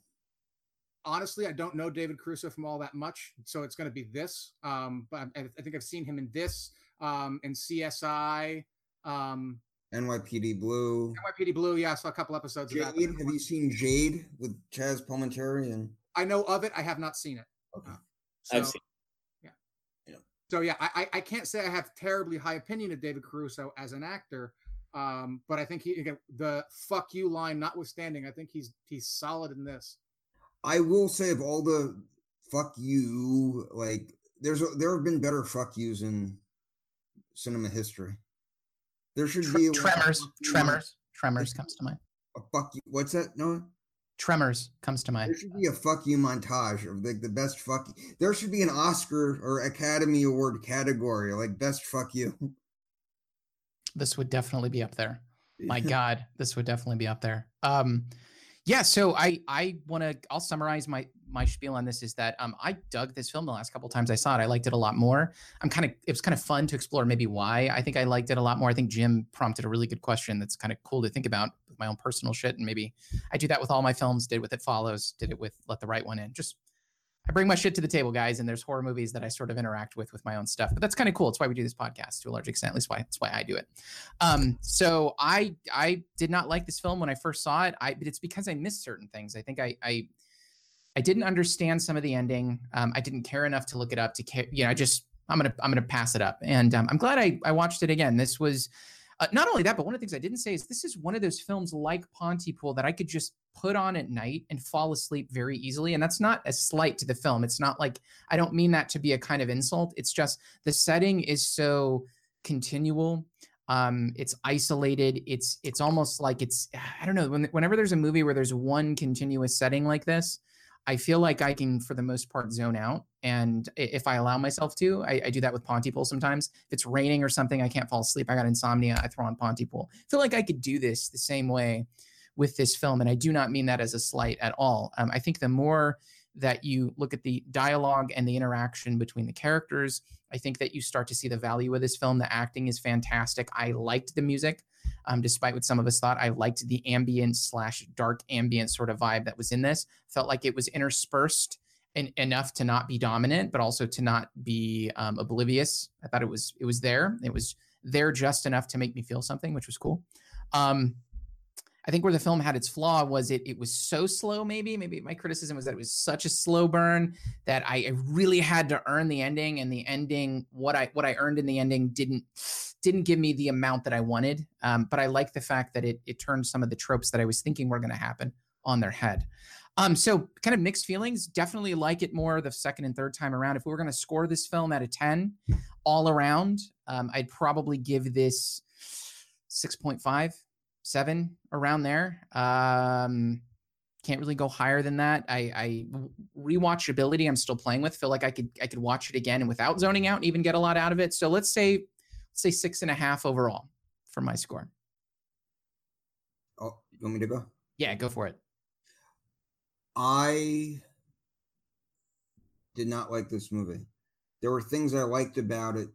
[SPEAKER 2] Honestly, I don't know David Caruso from all that much, so it's going to be this. Um, but I, I, think I've seen him in this, um, in CSI. Um,
[SPEAKER 4] NYPD Blue.
[SPEAKER 2] NYPD Blue. Yeah, I saw a couple episodes
[SPEAKER 4] Jade,
[SPEAKER 2] of that.
[SPEAKER 4] Have you seen Jade with Chaz Palminteri? And
[SPEAKER 2] I know of it. I have not seen it.
[SPEAKER 4] Okay, uh,
[SPEAKER 3] so, I've seen.
[SPEAKER 2] Yeah. Yeah. So yeah, I I can't say I have terribly high opinion of David Caruso as an actor. Um, but I think he again, the "fuck you" line notwithstanding, I think he's he's solid in this.
[SPEAKER 4] I will say of all the "fuck you," like there's a, there have been better "fuck yous" in cinema history. There should be
[SPEAKER 1] Tremors. Tremors. Tremors comes to mind.
[SPEAKER 4] A fuck you. What's that? No.
[SPEAKER 1] Tremors comes to mind.
[SPEAKER 4] There should be a fuck you montage of like the best fuck. You. There should be an Oscar or Academy Award category like best fuck you.
[SPEAKER 1] This would definitely be up there. My God, this would definitely be up there. Um, yeah. So I I want to. I'll summarize my my spiel on this is that um, I dug this film the last couple times I saw it. I liked it a lot more. I'm kind of it was kind of fun to explore maybe why I think I liked it a lot more. I think Jim prompted a really good question that's kind of cool to think about with my own personal shit, and maybe I do that with all my films. Did with It Follows. Did it with Let the Right One In. Just I bring my shit to the table, guys, and there's horror movies that I sort of interact with with my own stuff. But that's kind of cool. It's why we do this podcast to a large extent. At least why that's why I do it. Um, so I I did not like this film when I first saw it. I but it's because I missed certain things. I think I I I didn't understand some of the ending. Um, I didn't care enough to look it up to care. You know, I just I'm gonna I'm gonna pass it up. And um, I'm glad I I watched it again. This was uh, not only that, but one of the things I didn't say is this is one of those films like Pontypool that I could just put on at night and fall asleep very easily. And that's not a slight to the film. It's not like I don't mean that to be a kind of insult. It's just the setting is so continual. Um, it's isolated. It's it's almost like it's I don't know. When, whenever there's a movie where there's one continuous setting like this, I feel like I can, for the most part, zone out. And if I allow myself to, I, I, do that with Pontypool sometimes. If it's raining or something, I can't fall asleep. I got insomnia. I throw on Pontypool. I feel like I could do this the same way with this film. And I do not mean that as a slight at all. Um, I think the more that you look at the dialogue and the interaction between the characters, I think that you start to see the value of this film. The acting is fantastic. I liked the music um, despite what some of us thought. I liked the ambient slash dark ambient sort of vibe that was in this. Felt like it was interspersed in, enough to not be dominant, but also to not be um, oblivious. I thought it was it was there. It was there just enough to make me feel something, which was cool. Um, I think where the film had its flaw was it it was so slow. Maybe maybe my criticism was that it was such a slow burn that I really had to earn the ending, and the ending what I what I earned in the ending didn't didn't give me the amount that I wanted. Um, but I like the fact that it it turned some of the tropes that I was thinking were going to happen on their head. Um, so kind of mixed feelings. Definitely like it more the second and third time around. If we were going to score this film out of ten, all around, um, I'd probably give this six point five seven around there. Um, can't really go higher than that. I, I rewatchability I'm still playing with. Feel like I could I could watch it again and without zoning out and even get a lot out of it. So let's say let's say six and a half overall for my score.
[SPEAKER 4] Oh, you want me to go?
[SPEAKER 1] Yeah, go for it.
[SPEAKER 4] I did not like this movie. There were things I liked about it,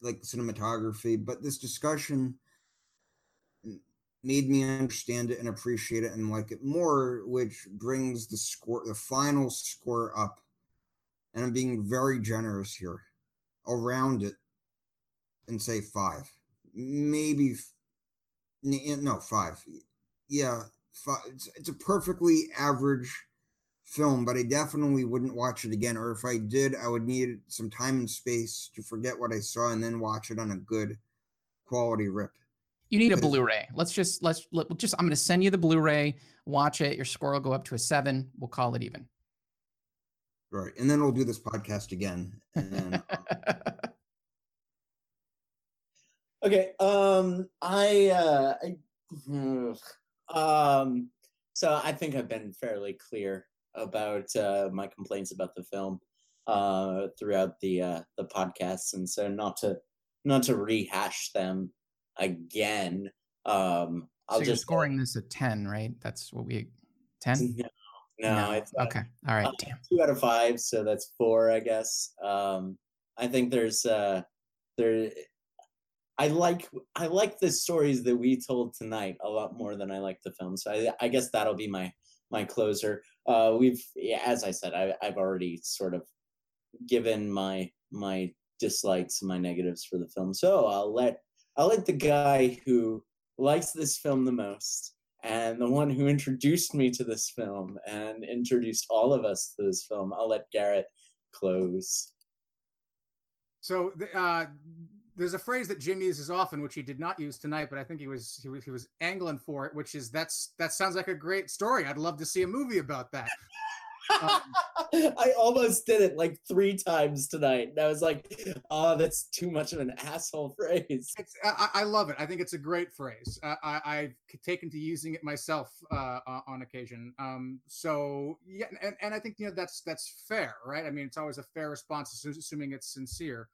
[SPEAKER 4] like cinematography, but this discussion made me understand it and appreciate it and like it more, which brings the score, the final score up. And I'm being very generous here around it and say five, maybe no five. Yeah, five. It's, it's a perfectly average film, but I definitely wouldn't watch it again. Or if I did, I would need some time and space to forget what I saw and then watch it on a good quality rip.
[SPEAKER 1] You need a Blu-ray. Let's just let's let, just I'm going to send you the Blu-ray. Watch it. Your score will go up to a seven. We'll call it even.
[SPEAKER 4] Right, and then we'll do this podcast again. Then,
[SPEAKER 3] okay. Um, I, uh, I, um, so I think I've been fairly clear about uh, my complaints about the film uh, throughout the uh, the podcasts, and so not to not to rehash them again. Um,
[SPEAKER 1] I'll so just scoring this a ten, right? That's what we ten.
[SPEAKER 3] No, no, no.
[SPEAKER 1] it's okay. All right, uh, damn.
[SPEAKER 3] Two out of five, so that's four, I guess. Um, I think there's uh, there. I like I like the stories that we told tonight a lot more than I like the film. So I, I guess that'll be my my closer. Uh, we've, yeah, as I said, I, I've already sort of given my my dislikes, my negatives for the film. So I'll let I'll let the guy who likes this film the most and the one who introduced me to this film and introduced all of us to this film, I'll let Garrett close.
[SPEAKER 2] So uh, there's a phrase that Jim uses often, which he did not use tonight, but I think he was he was he was angling for it, which is that's that sounds like a great story. I'd love to see a movie about that.
[SPEAKER 3] Um, I almost did it like three times tonight. And I was like, oh, that's too much of an asshole phrase.
[SPEAKER 2] I, I, love it. I think it's a great phrase. I, have taken to using it myself uh, on occasion. Um, so yeah, and, and I think you know that's that's fair, right? I mean, it's always a fair response, assuming it's sincere.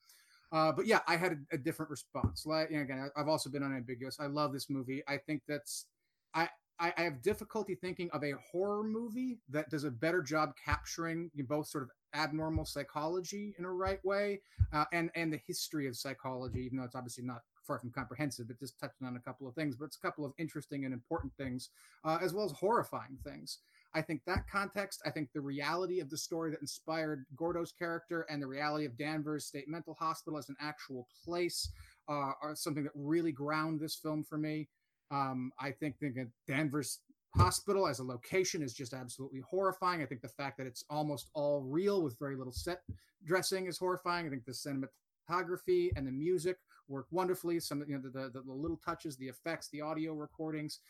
[SPEAKER 2] Uh, but yeah, I had a, a different response. Like you know, again, I've also been unambiguous. I love this movie. I think that's I I, I, have difficulty thinking of a horror movie that does a better job capturing both sort of abnormal psychology in a right way uh, and and the history of psychology, even though it's obviously not far from comprehensive, but just touching on a couple of things. But it's a couple of interesting and important things, uh, as well as horrifying things. I think that context, I think the reality of the story that inspired Gordo's character and the reality of Danvers State Mental Hospital as an actual place uh, are something that really ground this film for me. Um, I think, think Danvers hospital as a location is just absolutely horrifying. I think the fact that it's almost all real with very little set dressing is horrifying. I think the cinematography and the music work wonderfully. Some you know the, the, the little touches, the effects, the audio recordings,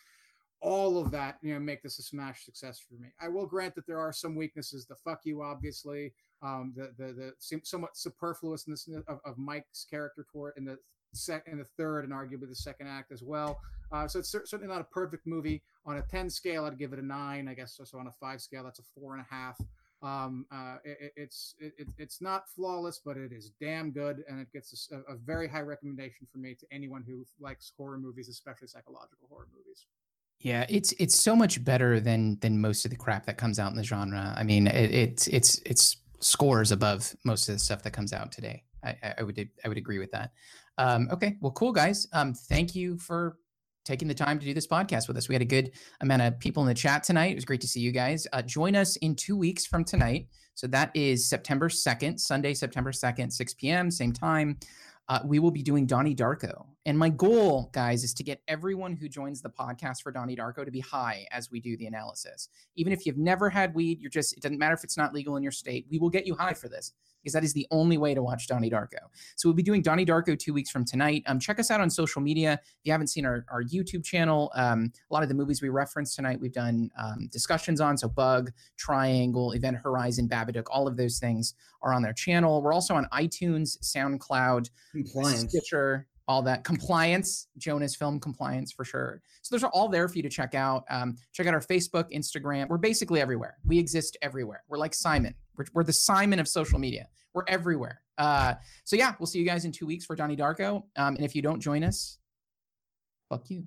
[SPEAKER 2] all of that you know make this a smash success for me. I will grant that there are some weaknesses. The fuck you, obviously, um, the the the somewhat superfluousness of, of Mike's character toward in the second, the third, and arguably the second act as well. Uh, so it's certainly not a perfect movie. On a ten scale, I'd give it a nine. I guess so. So on a five scale, that's a four and a half. Um, uh, it, it's it, it's not flawless, but it is damn good, and it gets a, a, very high recommendation for me to anyone who likes horror movies, especially psychological horror movies.
[SPEAKER 1] Yeah, it's it's so much better than than most of the crap that comes out in the genre. I mean, it, it's it's it's scores above most of the stuff that comes out today. I, I would I would agree with that. Um, okay, well, cool guys. Um, thank you for taking the time to do this podcast with us. We had a good amount of people in the chat tonight. It was great to see you guys. Uh, join us in two weeks from tonight. So that is September 2nd, Sunday, September 2nd, 6 p.m., same time. Uh, we will be doing Donnie Darko. And my goal, guys, is to get everyone who joins the podcast for Donnie Darko to be high as we do the analysis. Even if you've never had weed, you're just, it doesn't matter if it's not legal in your state, we will get you high for this because that is the only way to watch Donnie Darko. So we'll be doing Donnie Darko two weeks from tonight. Um, check us out on social media. If you haven't seen our, our YouTube channel, um, a lot of the movies we referenced tonight, we've done um, discussions on. So Bug, Triangle, Event Horizon, Babadook, all of those things are on their channel. We're also on iTunes, SoundCloud,
[SPEAKER 4] Compliance.
[SPEAKER 1] Stitcher, all that compliance, Jonah's film compliance for sure. So those are all there for you to check out. Um, check out our Facebook, Instagram. We're basically everywhere. We exist everywhere. We're like Simon. We're, we're the Simon of social media. We're everywhere. Uh, so yeah, we'll see you guys in two weeks for Donnie Darko. Um, and if you don't join us, fuck you.